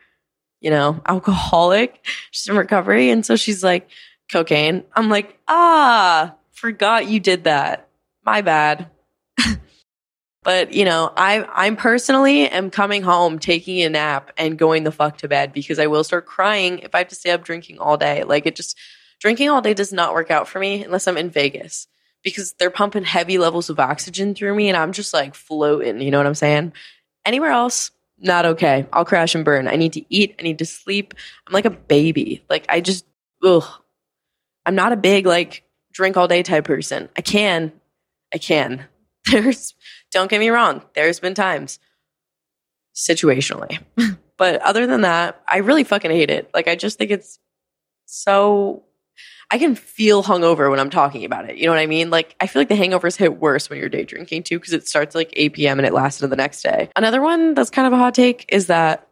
you know, alcoholic. She's in recovery. And so she's like, cocaine. I'm like, ah, forgot you did that. My bad. But you know, I I'm personally am coming home, taking a nap, and going the fuck to bed because I will start crying if I have to stay up drinking all day. Like it just drinking all day does not work out for me unless I'm in Vegas because they're pumping heavy levels of oxygen through me and I'm just like floating. You know what I'm saying? Anywhere else, not okay. I'll crash and burn. I need to eat. I need to sleep. I'm like a baby. Like I just, ugh. I'm not a big like drink all day type person. I can, I can. There's, don't get me wrong. There's been times situationally, but other than that, I really fucking hate it. Like I just think it's so I can feel hungover when I'm talking about it. You know what I mean? Like, I feel like the hangovers hit worse when you're day drinking too, because it starts like 8 p.m. and it lasts into the next day. Another one that's kind of a hot take is that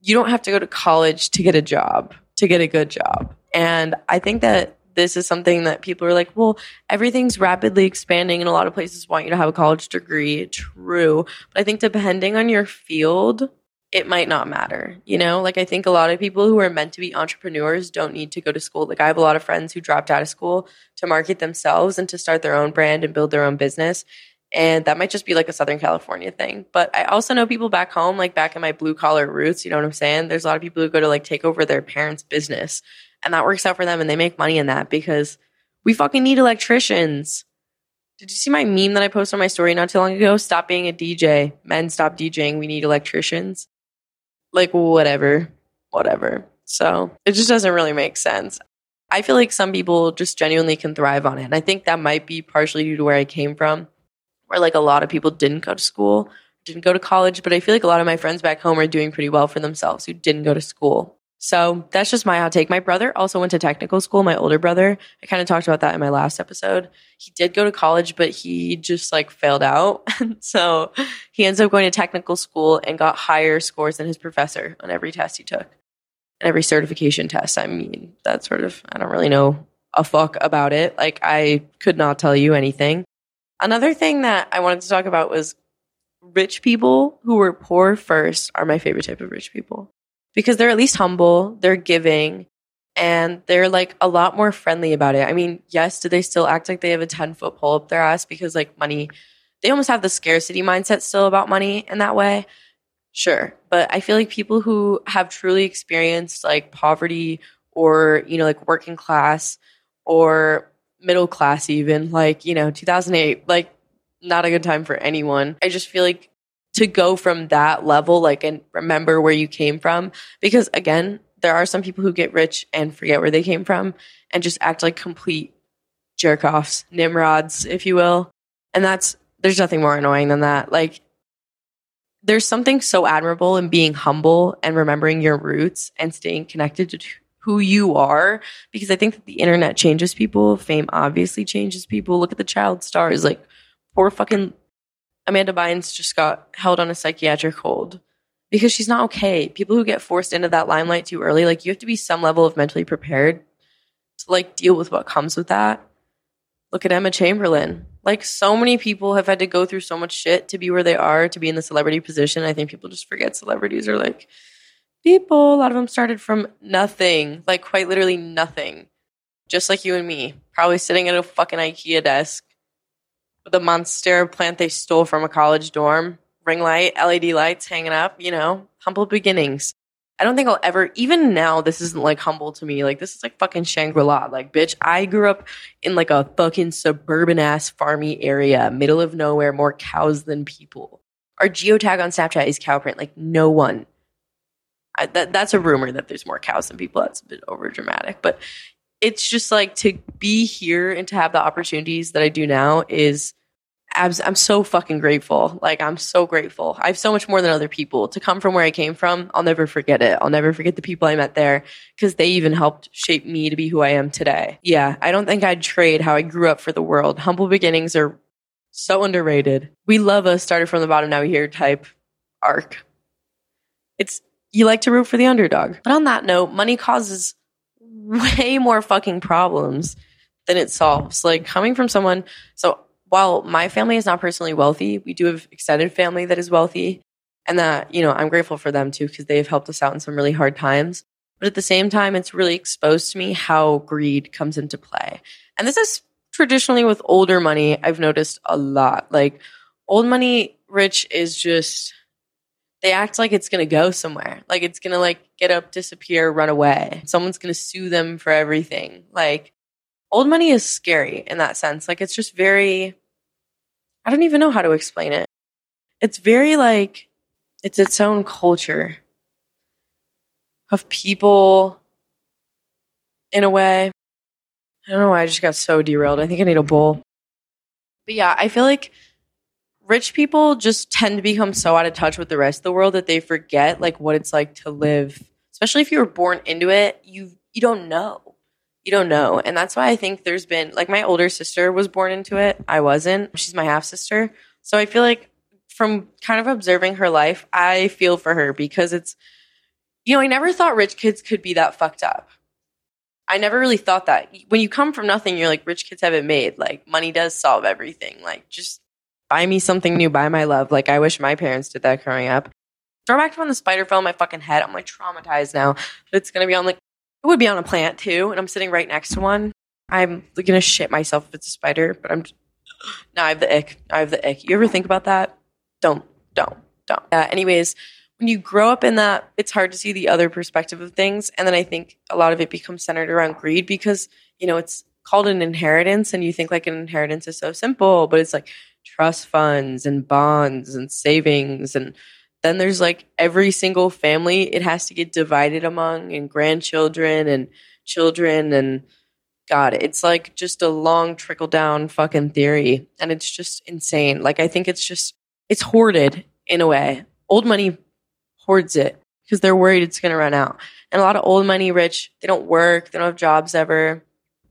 you don't have to go to college to get a job, to get a good job. And I think that this is something that people are like, well, everything's rapidly expanding and a lot of places want you to have a college degree. True. But I think depending on your field, it might not matter. You know, like I think a lot of people who are meant to be entrepreneurs don't need to go to school. Like I have a lot of friends who dropped out of school to market themselves and to start their own brand and build their own business. And that might just be like a Southern California thing. But I also know people back home, like back in my blue collar roots, you know what I'm saying? There's a lot of people who go to like take over their parents' business and that works out for them and they make money in that because we fucking need electricians. Did you see my meme that I posted on my story not too long ago? Stop being a DJ. Men stop DJing. We need electricians like whatever, whatever. So it just doesn't really make sense. I feel like some people just genuinely can thrive on it. And I think that might be partially due to where I came from, where like a lot of people didn't go to school, didn't go to college. But I feel like a lot of my friends back home are doing pretty well for themselves who didn't go to school. So that's just my hot take. My brother also went to technical school, my older brother. I kind of talked about that in my last episode. He did go to college, but he just like failed out. so he ends up going to technical school and got higher scores than his professor on every test he took and every certification test. I mean, that sort of, I don't really know a fuck about it. Like, I could not tell you anything. Another thing that I wanted to talk about was rich people who were poor first are my favorite type of rich people because they're at least humble, they're giving, and they're like a lot more friendly about it. I mean, yes, do they still act like they have a 10 foot pole up their ass because like money, they almost have the scarcity mindset still about money in that way? Sure. But I feel like people who have truly experienced like poverty or, you know, like working class or middle class, even like, you know, 2008, like not a good time for anyone. I just feel like to go from that level, like, and remember where you came from. Because again, there are some people who get rich and forget where they came from and just act like complete jerk offs, nimrods, if you will. And that's, there's nothing more annoying than that. Like, there's something so admirable in being humble and remembering your roots and staying connected to who you are because I think that the internet changes people. Fame obviously changes people. Look at the child stars. Like, poor fucking Amanda Bynes just got held on a psychiatric hold because she's not okay. People who get forced into that limelight too early, like you have to be some level of mentally prepared to like deal with what comes with that. Look at Emma Chamberlain. Like so many people have had to go through so much shit to be where they are, to be in the celebrity position. I think people just forget celebrities are like people. A lot of them started from nothing, like quite literally nothing. Just like you and me, probably sitting at a fucking IKEA desk the monster plant they stole from a college dorm, ring light, LED lights hanging up, you know, humble beginnings. I don't think I'll ever, even now, this isn't like humble to me. Like, this is like fucking Shangri La. Like, bitch, I grew up in like a fucking suburban ass farmy area, middle of nowhere, more cows than people. Our geotag on Snapchat is cow print. Like, no one. I, that, that's a rumor that there's more cows than people. That's a bit over dramatic. But it's just like to be here and to have the opportunities that I do now is I'm so fucking grateful. Like I'm so grateful. I have so much more than other people to come from where I came from. I'll never forget it. I'll never forget the people I met there because they even helped shape me to be who I am today. Yeah, I don't think I'd trade how I grew up for the world. Humble beginnings are so underrated. We love a started from the bottom now we here type arc. It's you like to root for the underdog. But on that note, money causes way more fucking problems than it solves. Like coming from someone so while my family is not personally wealthy, we do have extended family that is wealthy. And that, you know, I'm grateful for them too, because they've helped us out in some really hard times. But at the same time, it's really exposed to me how greed comes into play. And this is traditionally with older money, I've noticed a lot. Like old money rich is just they act like it's gonna go somewhere. Like it's gonna like get up, disappear, run away. Someone's gonna sue them for everything. Like old money is scary in that sense. Like it's just very I don't even know how to explain it. It's very like it's its own culture of people in a way. I don't know why I just got so derailed. I think I need a bowl. But yeah, I feel like rich people just tend to become so out of touch with the rest of the world that they forget like what it's like to live, especially if you were born into it, you you don't know. You don't know. And that's why I think there's been like my older sister was born into it. I wasn't. She's my half sister. So I feel like from kind of observing her life, I feel for her because it's you know, I never thought rich kids could be that fucked up. I never really thought that. When you come from nothing, you're like, rich kids have it made. Like, money does solve everything. Like, just buy me something new, buy my love. Like, I wish my parents did that growing up. Throw back to when the spider fell on my fucking head. I'm like traumatized now. It's gonna be on like, it would be on a plant too. And I'm sitting right next to one. I'm gonna shit myself if it's a spider, but I'm, now I have the ick. I have the ick. You ever think about that? Don't, don't, don't. Uh, anyways, when you grow up in that, it's hard to see the other perspective of things. And then I think a lot of it becomes centered around greed because, you know, it's called an inheritance and you think like an inheritance is so simple, but it's like trust funds and bonds and savings. And then there's like every single family, it has to get divided among and grandchildren and children. And God, it's like just a long trickle down fucking theory. And it's just insane. Like, I think it's just, it's hoarded in a way. Old money hoards it because they're worried it's going to run out. And a lot of old money rich, they don't work, they don't have jobs ever.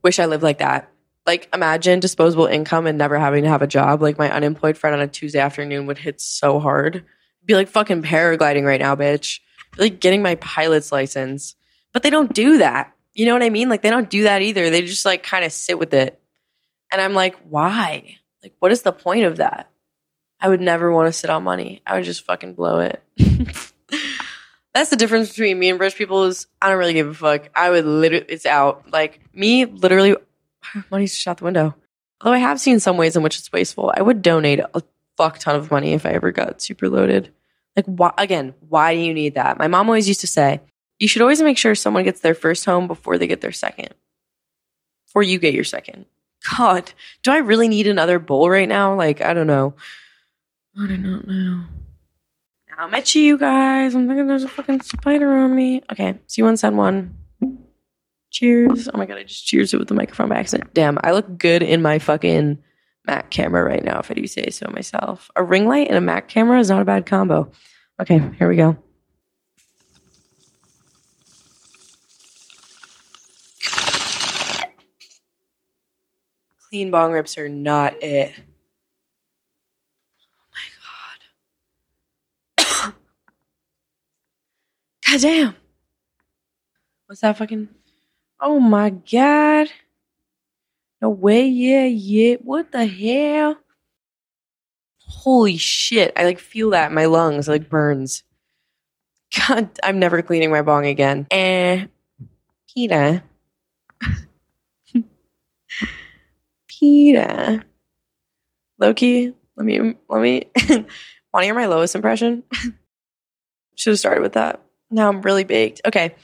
Wish I lived like that. Like imagine disposable income and never having to have a job. Like my unemployed friend on a Tuesday afternoon would hit so hard. Be like fucking paragliding right now, bitch. Like getting my pilot's license. But they don't do that. You know what I mean? Like they don't do that either. They just like kind of sit with it. And I'm like, why? Like, what is the point of that? I would never want to sit on money. I would just fucking blow it. That's the difference between me and rich people is I don't really give a fuck. I would literally, it's out. Like me, literally, money's out the window. Although I have seen some ways in which it's wasteful. I would donate a fuck ton of money if I ever got super loaded. Like, why, again, why do you need that? My mom always used to say, you should always make sure someone gets their first home before they get their second, before you get your second. God, do I really need another bowl right now? Like, I don't know. I do not know. I'm itchy, you guys. I'm thinking there's a fucking spider on me. Okay, see one, send one. Cheers. Oh my god, I just cheers it with the microphone by accident. Damn, I look good in my fucking Mac camera right now, if I do say so myself. A ring light and a Mac camera is not a bad combo. Okay, here we go. Clean bong rips are not it. Oh my god. god damn. What's that fucking? Oh my god. No way. Yeah, yeah. What the hell? Holy shit. I like feel that in my lungs. Like burns. God, I'm never cleaning my bong again. Eh. Peter. Peter. Loki, let me let me want to hear my lowest impression? Should have started with that. Now I'm really baked. Okay.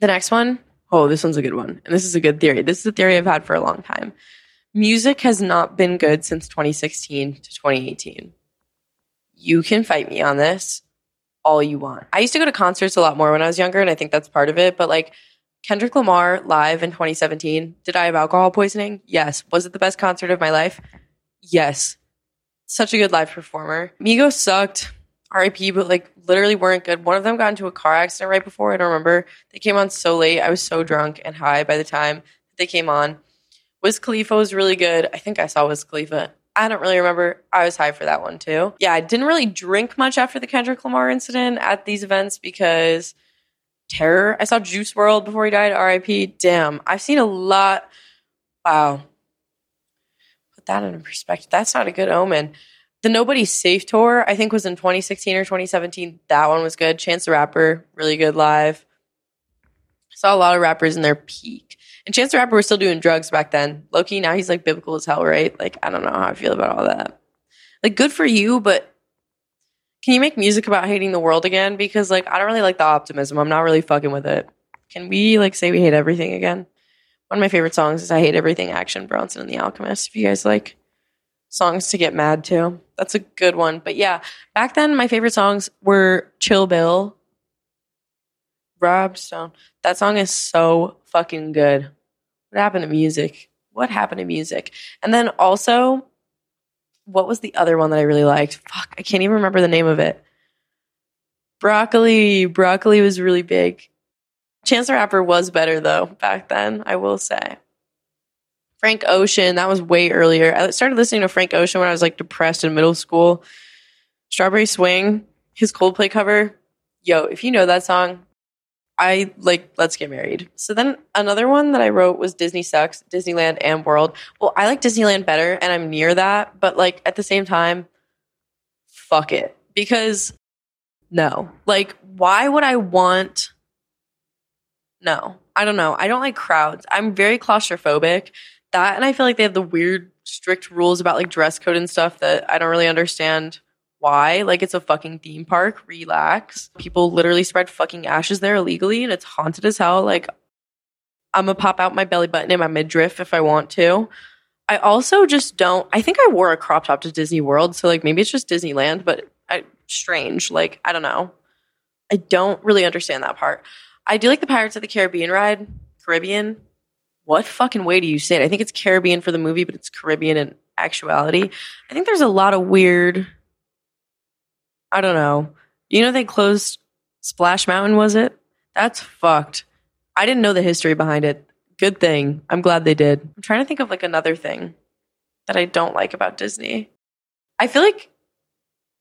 The next one. Oh, this one's a good one. And this is a good theory. This is a theory I've had for a long time. Music has not been good since 2016 to 2018. You can fight me on this all you want. I used to go to concerts a lot more when I was younger, and I think that's part of it. But like Kendrick Lamar live in 2017, did I have alcohol poisoning? Yes. Was it the best concert of my life? Yes. Such a good live performer. Migos sucked. RIP, but like literally weren't good. One of them got into a car accident right before. I don't remember. They came on so late. I was so drunk and high by the time they came on. Wiz Khalifa was really good. I think I saw Wiz Khalifa. I don't really remember. I was high for that one too. Yeah, I didn't really drink much after the Kendrick Lamar incident at these events because terror. I saw Juice WRLD before he died. RIP. Damn, I've seen a lot. Wow. Put that in perspective. That's not a good omen. The Nobody Safe tour, I think, was in 2016 or 2017. That one was good. Chance the Rapper, really good live. Saw a lot of rappers in their peak. And Chance the Rapper was still doing drugs back then. Lowkey, now he's like biblical as hell, right? Like, I don't know how I feel about all that. Like, good for you, but can you make music about hating the world again? Because, like, I don't really like the optimism. I'm not really fucking with it. Can we, like, say we hate everything again? One of my favorite songs is I Hate Everything Action Bronson and the Alchemist. If you guys like songs to get mad to, that's a good one. But yeah, back then, my favorite songs were Chill Bill, Rob Stone. That song is so fucking good. What happened to music? What happened to music? And then also, what was the other one that I really liked? Fuck, I can't even remember the name of it. Broccoli. Broccoli was really big. Chance the Rapper was better though back then, I will say. Frank Ocean, that was way earlier. I started listening to Frank Ocean when I was like depressed in middle school. Strawberry Swing, his Coldplay cover. Yo, if you know that song, I like let's get married. So then another one that I wrote was Disney sucks, Disneyland and World. Well, I like Disneyland better and I'm near that, but like at the same time, fuck it. Because no. Like why would I want No. I don't know. I don't like crowds. I'm very claustrophobic. That and I feel like they have the weird strict rules about like dress code and stuff that I don't really understand why. Like it's a fucking theme park. Relax. People literally spread fucking ashes there illegally and it's haunted as hell. Like I'm gonna pop out my belly button and my midriff if I want to. I also just don't I think I wore a crop top to Disney World, so like maybe it's just Disneyland, but I strange. Like, I don't know. I don't really understand that part. I do like the Pirates of the Caribbean ride. Caribbean. What fucking way do you say it? I think it's Caribbean for the movie, but it's Caribbean in actuality. I think there's a lot of weird I don't know. You know they closed Splash Mountain, was it? That's fucked. I didn't know the history behind it. Good thing. I'm glad they did. I'm trying to think of like another thing that I don't like about Disney. I feel like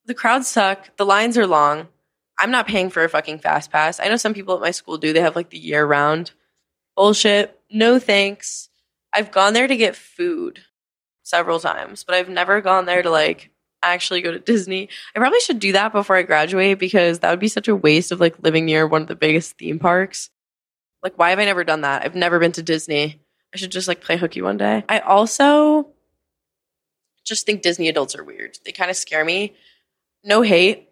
the crowds suck. The lines are long. I'm not paying for a fucking fast pass. I know some people at my school do. They have like the year round. Bullshit. No thanks. I've gone there to get food several times, but I've never gone there to like actually go to Disney. I probably should do that before I graduate because that would be such a waste of like living near one of the biggest theme parks. Like, why have I never done that? I've never been to Disney. I should just like play hooky one day. I also just think Disney adults are weird. They kind of scare me. No hate.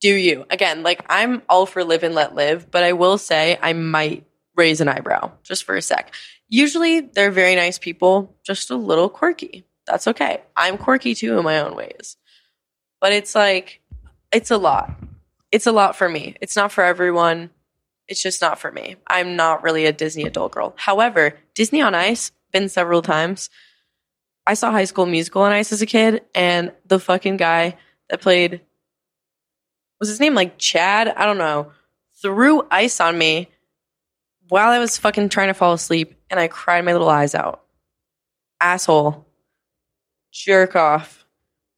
Do you? Again, like I'm all for live and let live, but I will say I might raise an eyebrow just for a sec. Usually they're very nice people, just a little quirky. That's okay. I'm quirky too in my own ways. But it's like, it's a lot. It's a lot for me. It's not for everyone. It's just not for me. I'm not really a Disney adult girl. However, Disney on Ice, been several times. I saw High School Musical on Ice as a kid, and the fucking guy that played was his name like Chad? I don't know. Threw ice on me while I was fucking trying to fall asleep, and I cried my little eyes out. Asshole jerk off.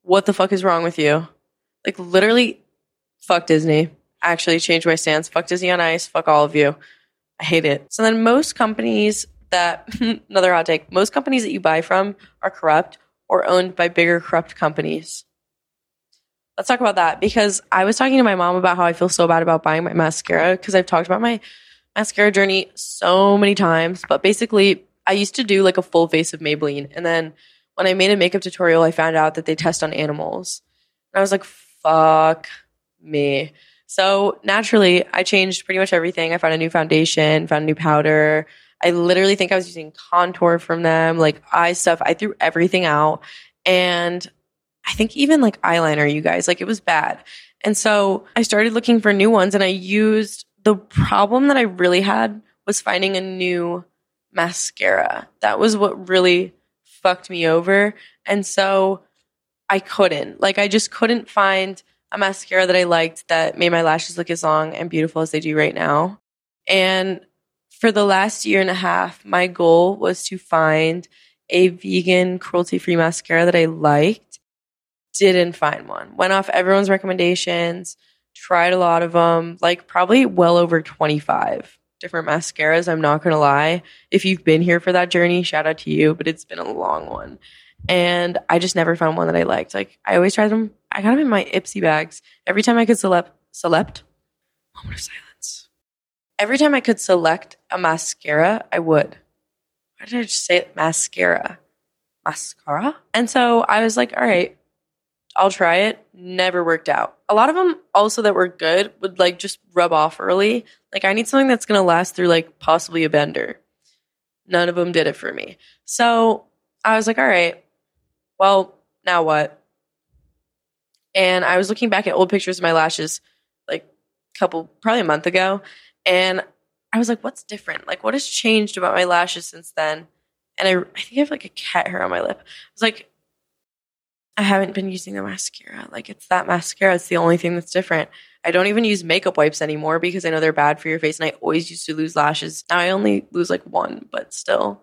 What the fuck is wrong with you? Like literally, fuck Disney. Actually, change my stance. Fuck Disney on Ice. Fuck all of you. I hate it. So then most companies that another hot take. Most companies that you buy from are corrupt or owned by bigger corrupt companies. Let's talk about that because I was talking to my mom about how I feel so bad about buying my mascara because I've talked about my mascara journey so many times. But basically, I used to do like a full face of Maybelline and then when I made a makeup tutorial, I found out that they test on animals. And I was like, fuck me. So naturally, I changed pretty much everything. I found a new foundation, found a new powder. I literally think I was using contour from them, like eye stuff. I threw everything out. And I think even like eyeliner, you guys, like it was bad. And so I started looking for new ones and I used the problem that I really had was finding a new mascara. That was what really fucked me over. And so I couldn't. Like, I just couldn't find a mascara that I liked that made my lashes look as long and beautiful as they do right now. And for the last year and a half, my goal was to find a vegan, cruelty free mascara that I liked. Didn't find one. Went off everyone's recommendations, tried a lot of them, like probably well over 25 different mascaras. I'm not going to lie. If you've been here for that journey, shout out to you, but it's been a long one. And I just never found one that I liked. Like I always tried them. I got them in my Ipsy bags. Every time I could select, select, moment of silence. Every time I could select a mascara, I would. Why did I just say it? Mascara. Mascara? And so I was like, all right, I'll try it. Never worked out. A lot of them also that were good would like just rub off early. Like I need something that's going to last through like possibly a bender. None of them did it for me. So I was like, all right, well, now what? And I was looking back at old pictures of my lashes like a couple, probably a month ago. And I was like, what's different? Like, what has changed about my lashes since then? And I, I think I have like a cat hair on my lip. I was like, I haven't been using the mascara. Like, it's that mascara. It's the only thing that's different. I don't even use makeup wipes anymore because I know they're bad for your face. And I always used to lose lashes. Now I only lose like one, but still,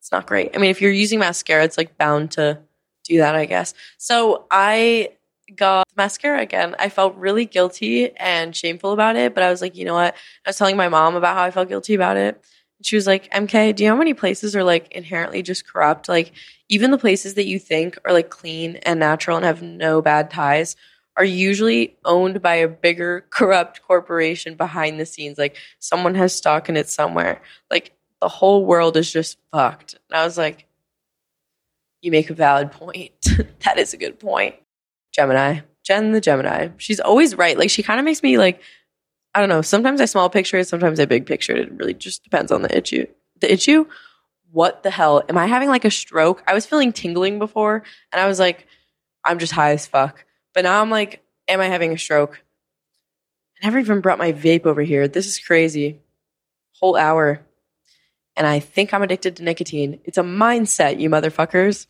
it's not great. I mean, if you're using mascara, it's like bound to do that, I guess. So I got mascara again. I felt really guilty and shameful about it, but I was like, you know what? I was telling my mom about how I felt guilty about it. And she was like, MK, do you know how many places are like inherently just corrupt? Like, even the places that you think are like clean and natural and have no bad ties are usually owned by a bigger corrupt corporation behind the scenes. Like, someone has stock in it somewhere. Like, the whole world is just fucked. And I was like, you make a valid point. that is a good point. Gemini. Jen the Gemini. She's always right. Like she kind of makes me like I don't know. Sometimes I small picture it, sometimes I big picture it. It really just depends on the issue. The issue? What the hell? Am I having like a stroke? I was feeling tingling before and I was like, I'm just high as fuck. But now I'm like, am I having a stroke? I never even brought my vape over here. This is crazy. Whole hour. And I think I'm addicted to nicotine. It's a mindset, you motherfuckers.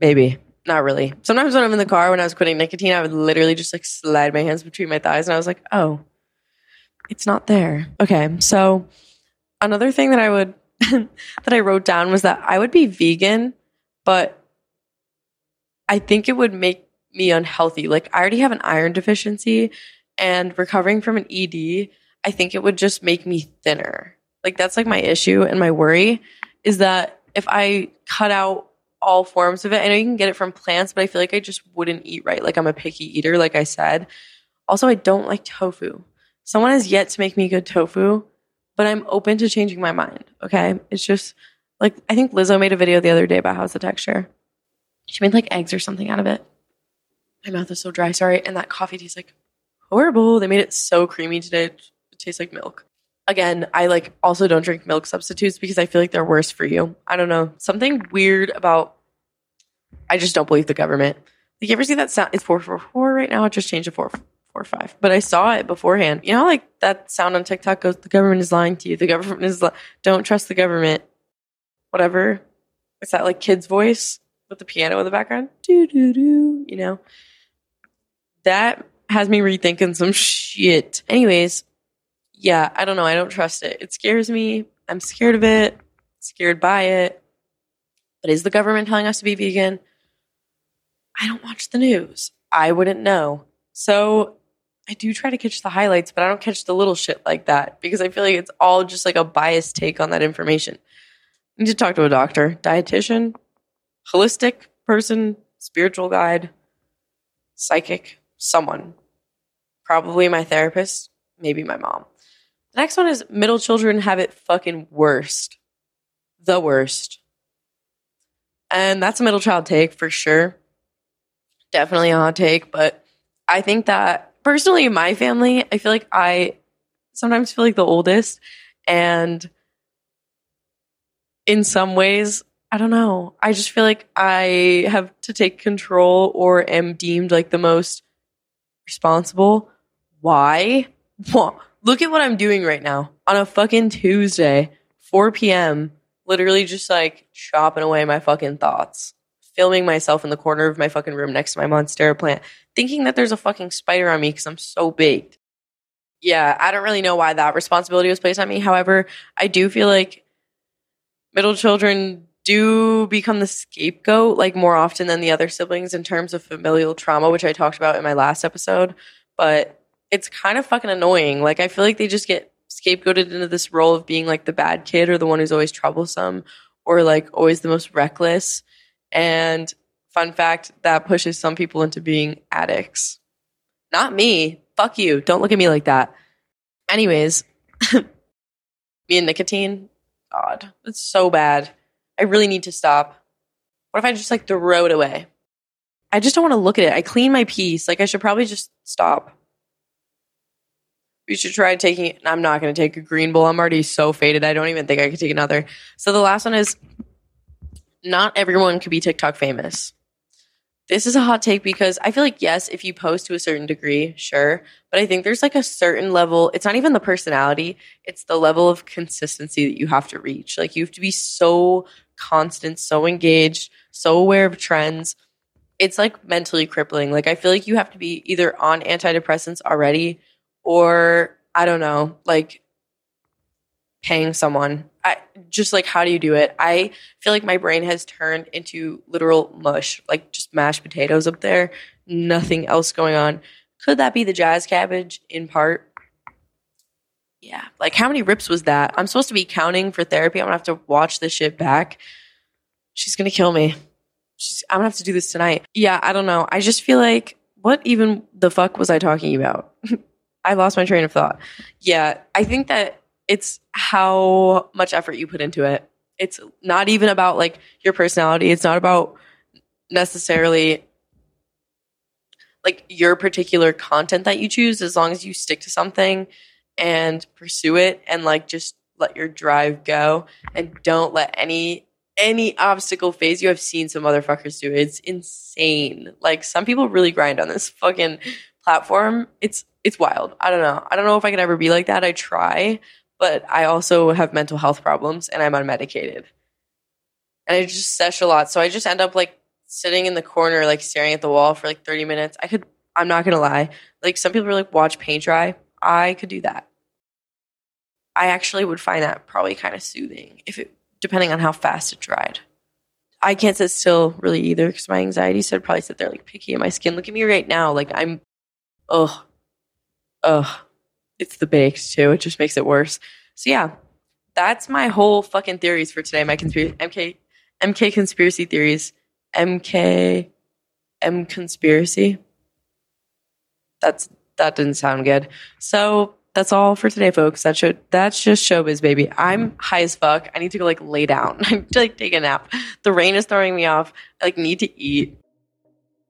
Maybe. Not really. Sometimes when I'm in the car when I was quitting nicotine, I would literally just like slide my hands between my thighs and I was like, oh, it's not there. Okay. So another thing that I would that I wrote down was that I would be vegan, but I think it would make me unhealthy. Like I already have an iron deficiency and recovering from an ED, I think it would just make me thinner. Like that's like my issue and my worry is that if I cut out all forms of it. I know you can get it from plants, but I feel like I just wouldn't eat right. Like I'm a picky eater, like I said. Also, I don't like tofu. Someone has yet to make me good tofu, but I'm open to changing my mind. Okay. It's just like, I think Lizzo made a video the other day about how's the texture. She made like eggs or something out of it. My mouth is so dry. Sorry. And that coffee tastes like horrible. They made it so creamy today. It tastes like milk again, I like also don't drink milk substitutes because I feel like they're worse for you. I don't know. Something weird about I just don't believe the government. Like you ever see that sound? It's four four four right now. It just changed to four four five. But I saw it beforehand. You know, like that sound on TikTok goes, "The government is lying to you. The government is li- don't trust the government." Whatever. It's that like kid's voice with the piano in the background. Do do do. You know. That has me rethinking some shit. Anyways, yeah, I don't know. I don't trust it. It scares me. I'm scared of it, scared by it. But is the government telling us to be vegan? I don't watch the news. I wouldn't know. So I do try to catch the highlights, but I don't catch the little shit like that because I feel like it's all just like a biased take on that information. I need to talk to a doctor, dietitian, holistic person, spiritual guide, psychic, someone. Probably my therapist, maybe my mom. The next one is middle children have it fucking worst. The worst. And that's a middle child take for sure. Definitely a hot take, but I think that personally in my family, I feel like I sometimes feel like the oldest and in some ways, I don't know. I just feel like I have to take control or am deemed like the most responsible. Why? Look at what I'm doing right now on a fucking Tuesday, 4 p.m. Literally just like chopping away my fucking thoughts, filming myself in the corner of my fucking room next to my Monstera plant, thinking that there's a fucking spider on me because I'm so baked. Yeah, I don't really know why that responsibility was placed on me. However, I do feel like middle children do become the scapegoat like more often than the other siblings in terms of familial trauma, which I talked about in my last episode. But it's kind of fucking annoying. Like I feel like they just get scapegoated into this role of being like the bad kid or the one who's always troublesome or like always the most reckless. And fun fact, that pushes some people into being addicts. Not me. Fuck you. Don't look at me like that. Anyways, me and nicotine. God, it's so bad. I really need to stop. What if I just like throw it away? I just don't want to look at it. I clean my piece. Like I should probably just stop. We should try taking it. I'm not going to take a green bowl. I'm already so faded. I don't even think I could take another. So the last one is not everyone could be TikTok famous. This is a hot take because I feel like, yes, if you post to a certain degree, sure. But I think there's like a certain level, it's not even the personality, it's the level of consistency that you have to reach. Like you have to be so constant, so engaged, so aware of trends. It's like mentally crippling. Like I feel like you have to be either on antidepressants already or I don't know, like paying someone. I just like how do you do it? I feel like my brain has turned into literal mush, like just mashed potatoes up there, nothing else going on. Could that be the jazz cabbage in part? Yeah. Like how many rips was that? I'm supposed to be counting for therapy. I'm gonna have to watch this shit back. She's gonna kill me. She's I'm gonna have to do this tonight. Yeah, I don't know. I just feel like what even the fuck was I talking about? I lost my train of thought. Yeah, I think that it's how much effort you put into it. It's not even about like your personality. It's not about necessarily like your particular content that you choose. As long as you stick to something and pursue it and like just let your drive go and don't let any any obstacle phase you. Have seen some motherfuckers do it's insane. Like some people really grind on this fucking platform. It's it's wild. I don't know. I don't know if i could ever be like that. I try but I also have mental health problems and I'm unmedicated. And I just sesh a lot. So I just end up like sitting in the corner, like staring at the wall for like 30 minutes. I could, I'm not gonna lie. Like some people are like, watch paint dry. I could do that. I actually would find that probably kind of soothing if it, depending on how fast it dried. I can't sit still really either because my anxiety. So I'd probably sit there like picky in my skin. Look at me right now. Like I'm, ugh, ugh it's the baked too. It just makes it worse. So yeah, that's my whole fucking theories for today. My conspiracy MK MK conspiracy theories. MK M conspiracy. That's that didn't sound good. So that's all for today, folks. That should that's just showbiz, baby. I'm high as fuck. I need to go like lay down. I need to like take a nap. The rain is throwing me off. I like need to eat.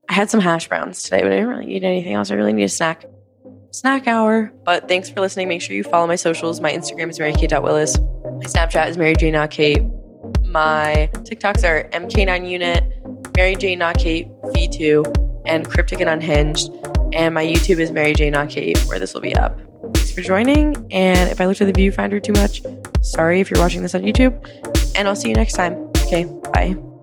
I had some hash browns today, but I didn't really eat anything else. I really need a snack snack hour. But thanks for listening. Make sure you follow my socials. My Instagram is marykate.willis. My Snapchat is Mary J. Not Kate. My TikToks are MK9Unit, Mary J. Not Kate V2, and Cryptic and Unhinged. And my YouTube is Mary where this will be up. Thanks for joining. And if I looked at the viewfinder too much, sorry if you're watching this on YouTube. And I'll see you next time. Okay, bye.